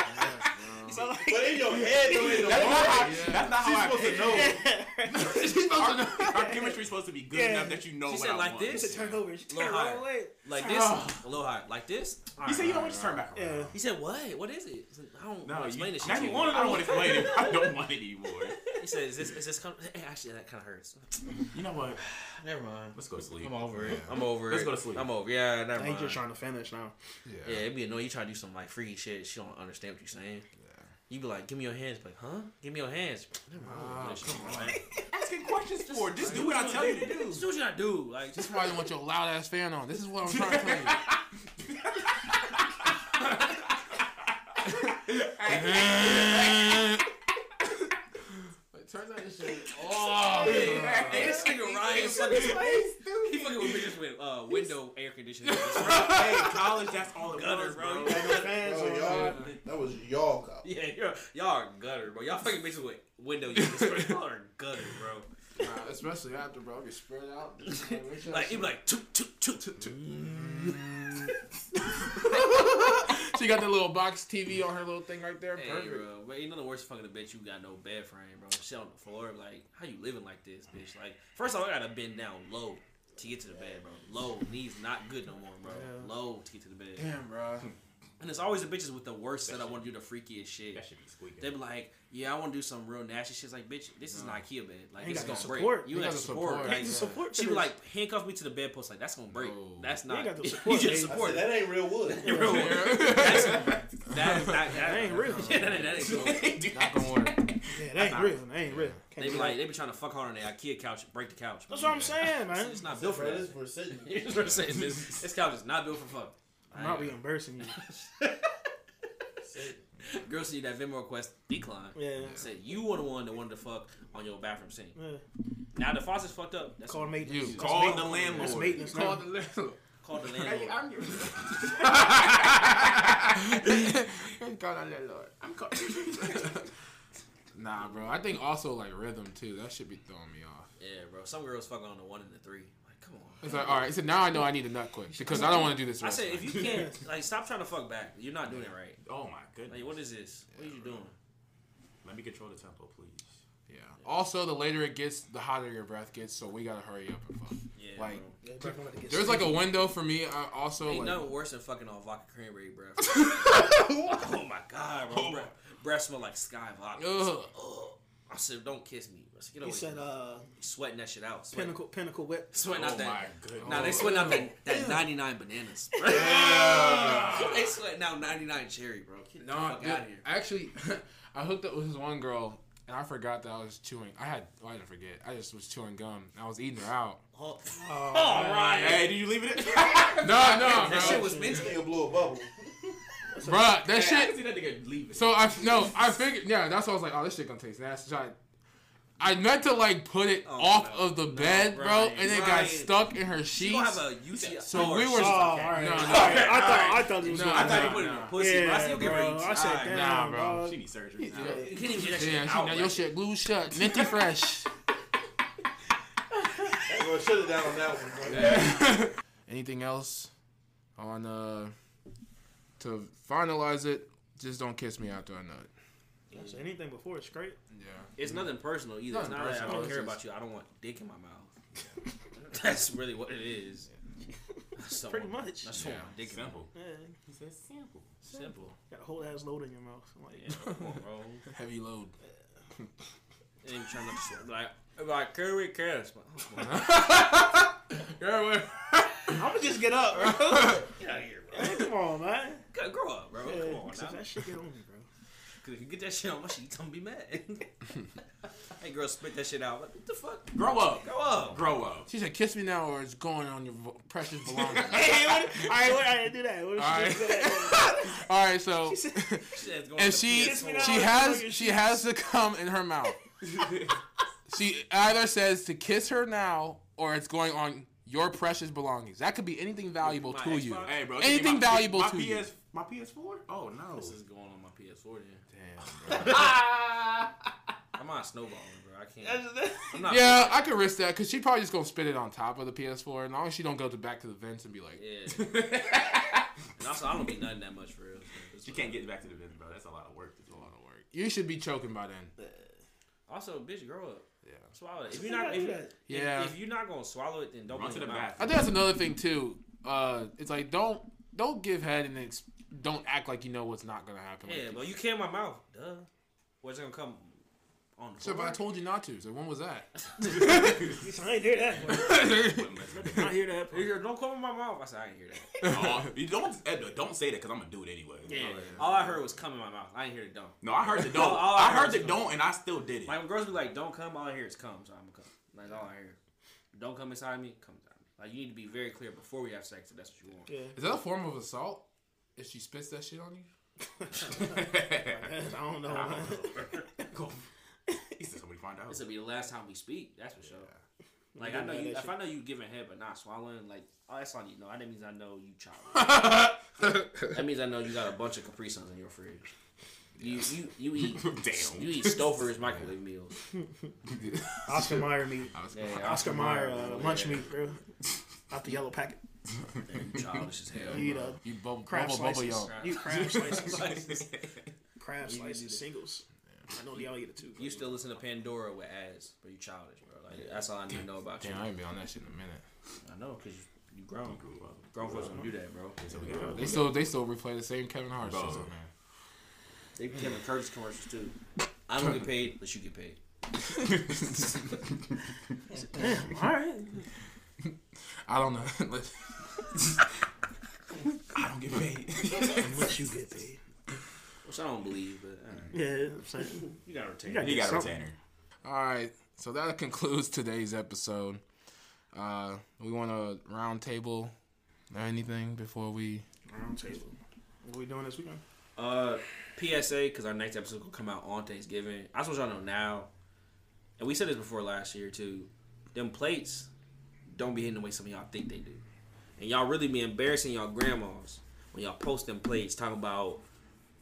So like, But in your head, though, in the That's not how, moment, that's not she's how supposed I to know. She's supposed to know. Our, our chemistry's supposed to be good Yeah. enough that you know She what said I like want. He this? said turn over. and She Little turned right away. like this, a little higher, like this. He said you don't want to turn back around. Yeah. He said, what? What is it? I said, I don't No, want to you, explain this now shit. you to want it. I don't want to explain it. I don't want it anymore. He said, is this, is this, come, actually, that kind of hurts. You know what? Never mind. Let's go to sleep. I'm over it. I'm over it. Let's go to sleep. I'm over. Yeah, never mind. I ain't mind. just trying to finish now. Yeah, it'd be annoying. You try to do some like freaky shit. She don't understand what you're saying. You be like, give me your hands. Like, huh? Give me your hands. Never mind. Just- ah, come on. Asking questions for. Just do what I tell you to do. Just do what you gotta do. Like, This is why I don't want your loud ass fan on. This is what I'm trying to tell you. Like, Turn that shit off. Hey, this nigga Ryan fucking he fucking with bitches with uh, window air conditioning. hey, college, that's all it Gutter, was, bro. bro. You got no fans Bro, y'all, that was y'all cop. Yeah, you're, y'all are gutter, bro. Y'all fucking bitches with window units. bro. Y'all are gutter, bro. Nah, especially after, bro. Get spread out. Like, you be like, toot, toot, toot, toot, toot. She got the little box TV on her little thing right there. Hey, Perfect. bro. But you know the worst fucking bitch, you got no bed frame, bro. Shit on the floor. Like, how you living like this, bitch? Like, first of all, I gotta bend down low to get to the bed, bro. Low. Knees not good no more, bro. Low to get to the bed. Damn, bro. And it's always the bitches with the worst that setup want to do the freakiest shit. That should be squeaking. They be like, yeah, I want to do some real nasty shit. It's like, bitch, this is an IKEA bed. Like, Ain't this is gonna the break. You You got got the the support. support. Like, Ain't support she be like, handcuff me to the bedpost. Like, that's gonna break. No. That's You not. ain't got the you just support. said, that ain't real wood. Real wood. That's, that is not. That, That ain't real. Yeah, that, that ain't real. Not gonna work. Yeah, that ain't real. That ain't real. Can't They be like, that. they be trying to fuck hard on the IKEA couch, break the couch. That's what I'm saying, man. It's not built for that. this for sitting. That's what I'm. This, this couch is not built for fuck. I'm not reimbursing you. Girl see that Venmo request decline. Yeah. Said you were the one that wanted to fuck on your bathroom sink. Yeah. Now the faucet's fucked up. That's Call maintenance. You. That's Call the landlord. That's maintenance. Call the landlord. called the landlord. Call the landlord. I'm call- Nah, bro. I think also like rhythm too. That should be throwing me off. Yeah, bro. Some girls fuck on the one and the three. Like, come on. It's like, all right. So now I know I need a nut quick because I don't want to do this. the I said, if you can't, like, stop trying to fuck back. You're not doing it right. Oh my goodness. Like, what is this? What are you doing? Let me control the tempo, please. yeah. Also, the later it gets, the hotter your breath gets. So we gotta hurry up and fuck. Yeah, Like, bro. There's like a window for me. I also Ain't like, nothing worse than fucking on vodka cranberry breath. oh my god, bro. Breath, breath smell like Skyy vodka. Ugh. Ugh. I said, don't kiss me. I said, Get He away said, uh, sweating that shit out. Sweating, pinnacle, pinnacle whip. sweating Oh out that. my goodness. Nah, they sweating out that, that 99 bananas. they sweating out 99 cherry, bro. Get the No, fuck dude, out of here. actually, I hooked up with this one girl, and I forgot that I was chewing. I had, well, I didn't forget. I just was chewing gum. I was eating her out. Oh, Oh, right. Hey, did you leave it? No, no, That bro. shit was This mint. nigga blew a bubble. Bruh, that Hey, I shit. can see that nigga leave it. So I no, I figured. Yeah, that's why I was like, oh, this shit gonna taste nasty. So I, I meant to like put it Oh, off no. of the No, bed, bro, Ryan, and it got stuck in her She gonna sheets. have a UTI. So or we were- she's Oh, okay. all right. No, no. All right. I thought I thought it was No, I thought no, he put it in no. the pussy, Yeah, but I still get bro. ready. I said, Alright, damn, nah, bro. dog. She needs surgery. You can't even get that shit Yeah, she, out. now your shit glued shut, minty fresh. Hey, bro, shut it down on that one, bro. Anything else on uh to finalize it? Just don't kiss me after I nut. So anything before it's great. Yeah. It's nothing personal either. It's Nothing not that I don't care about you. I don't want dick in my mouth. That's really what it is. I Pretty want- much. I just Yeah. my dick in Simple. Yeah, He says simple. Simple. got a whole ass load in your mouth. I'm like, Yeah, come on, bro. Heavy load. And trying not to sweat. Like, like carry cares. Girl, wait. I'm gonna just get up, bro. Get out of here, bro. Hey, Come on, man. Grow up, bro. Yeah, Come on, now. that shit get on me, bro. Cause if you get that shit on my shit, I'm gonna be mad. hey, girl, spit that shit out. Like, what the fuck? Grow up. Grow up. Grow up. She said, "Kiss me now, or it's going on your vo- precious belongings." Hey, what? All right, what? I didn't do that. What All did right. she just say? All right, so She said it's going and she she has she has to come in her mouth. she either says to kiss her now, or it's going on your precious belongings. That could be anything valuable My to you. Hey, bro. Anything my, valuable my to PS, you. My PS4? Oh, no. This is going on my PS4 then. Damn, bro. I'm not snowballing, bro. I can't. I'm not. Yeah, I could risk that because she probably just gonna spit it on top of the PS4, and long as she don't go to back to the vents and be like, Yeah. and also, I don't be nothing that much for real. so it's You can't get back to the business, bro. That's a lot of work. That's a lot of work. you should be choking by then. Also, bitch, grow up. Yeah. Swallow it. If you're not, if, if, Yeah. if you're not gonna swallow it, then don't Run to the your mouth. I think that's another thing too. Uh, it's like don't don't give head and ex- don't act like you know what's not gonna happen. Yeah, like, but you came in my mouth. Duh. Where's gonna come? on the So, if I told you not to. So when was that? I ain't hear that. I hear that. He said, Don't cover my mouth. I said, I didn't hear that. Oh, you don't don't say that because I'm gonna do it anyway. Oh, yeah. All I heard was come in my mouth. I didn't hear the don't. No, I heard the don't. all I heard heard the come. don't, and I still did it. Like when girls be like, "Don't come," all I hear is "come," so I'm gonna come. That's all I hear. Don't come inside me. Come inside me. Like you need to be very clear before we have sex if that's what you want. Yeah. Is that a form of assault? If she spits that shit on you? I don't know. man. he said somebody find out. This will be the last time we speak. That's for sure. Like I know you. If shit- I know you giving head but not swallowing, like oh, that's all you know. That means I know you child. that means I know you got a bunch of Capri Suns in your fridge. You you you eat Damn. you eat Stouffer's microwave meals. Oscar Mayer meat. Yeah, yeah, Oscar Mayer uh, lunch meat, bro. Out the yellow packet. You childish as hell. You eat bro. You bubble, crab bubble, bubble slices. young. You crab slices. crab You do slices, that. singles. I know y'all eat it too. You still listen to Pandora with ads, but you childish, bro. Like that's all I need to know about you. Damn, I ain't been on that shit in a minute. I know, cause you, you grown. Grown folks don't do that, bro. They still they still replay the same Kevin Hart shit, man. They be Kevin Curtis commercials too. I don't get paid, unless you get paid. Damn, All right. I don't know. I don't get paid. Unless you get paid. Which I don't believe, but all right. Yeah, I'm saying. you got to retain. You gotta he get got a retainer. All right, so that concludes today's episode. Uh, we want a round table or anything before we. Round table. What we doing this weekend? Uh, PSA, because our next episode will come out on Thanksgiving. I just want y'all to know now, and we said this before last year too. Them plates don't be hitting the way some of y'all think they do, and y'all really be embarrassing y'all grandmas when y'all post them plates talking about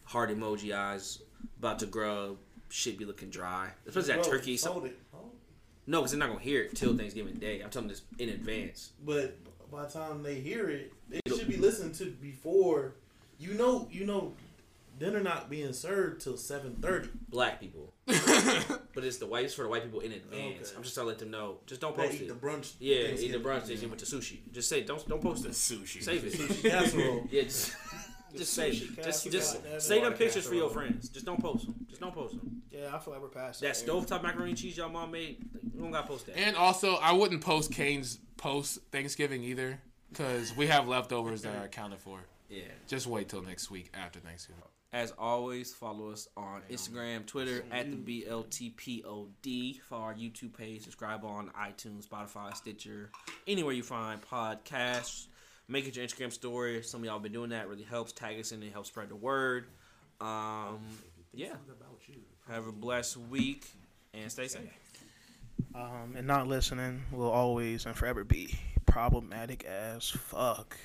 heart emoji eyes, about to grub, shit be looking dry, especially that Bro, turkey. Hold it. Hold it. no, because they're not gonna hear it till Thanksgiving Day. I'm telling them this in advance. But by the time they hear it, they should be listening to before. You know, you know, dinner not being served till seven thirty. Black people, but it's the whites for the white people in advance. Okay. I'm just trying to let them know. Just don't They post eat it. the brunch. Yeah, eat the Thanksgiving. brunch Thanksgiving with the sushi. Just say don't don't post it. Sushi. Save it. Sushi casserole. Yeah, just just save it. Just just Goddamn. save them pictures for your friends. Just don't post them. Just don't post them. Yeah, I feel like we're past That era. stovetop macaroni and cheese y'all mom made, you don't gotta post that. And also, I wouldn't post Kane's post Thanksgiving either, because we have leftovers that are accounted for. Yeah. Just wait till next week after Thanksgiving. As always, follow us on Instagram, Twitter at the BLTPOD. Follow our YouTube page. Subscribe on iTunes, Spotify, Stitcher, anywhere you find podcasts. Make it your Instagram story. Some of y'all been doing that. Really helps. Tag us in it. Helps spread the word. Um, yeah. Have a blessed week and stay safe. Um, and not listening will always and forever be problematic as fuck.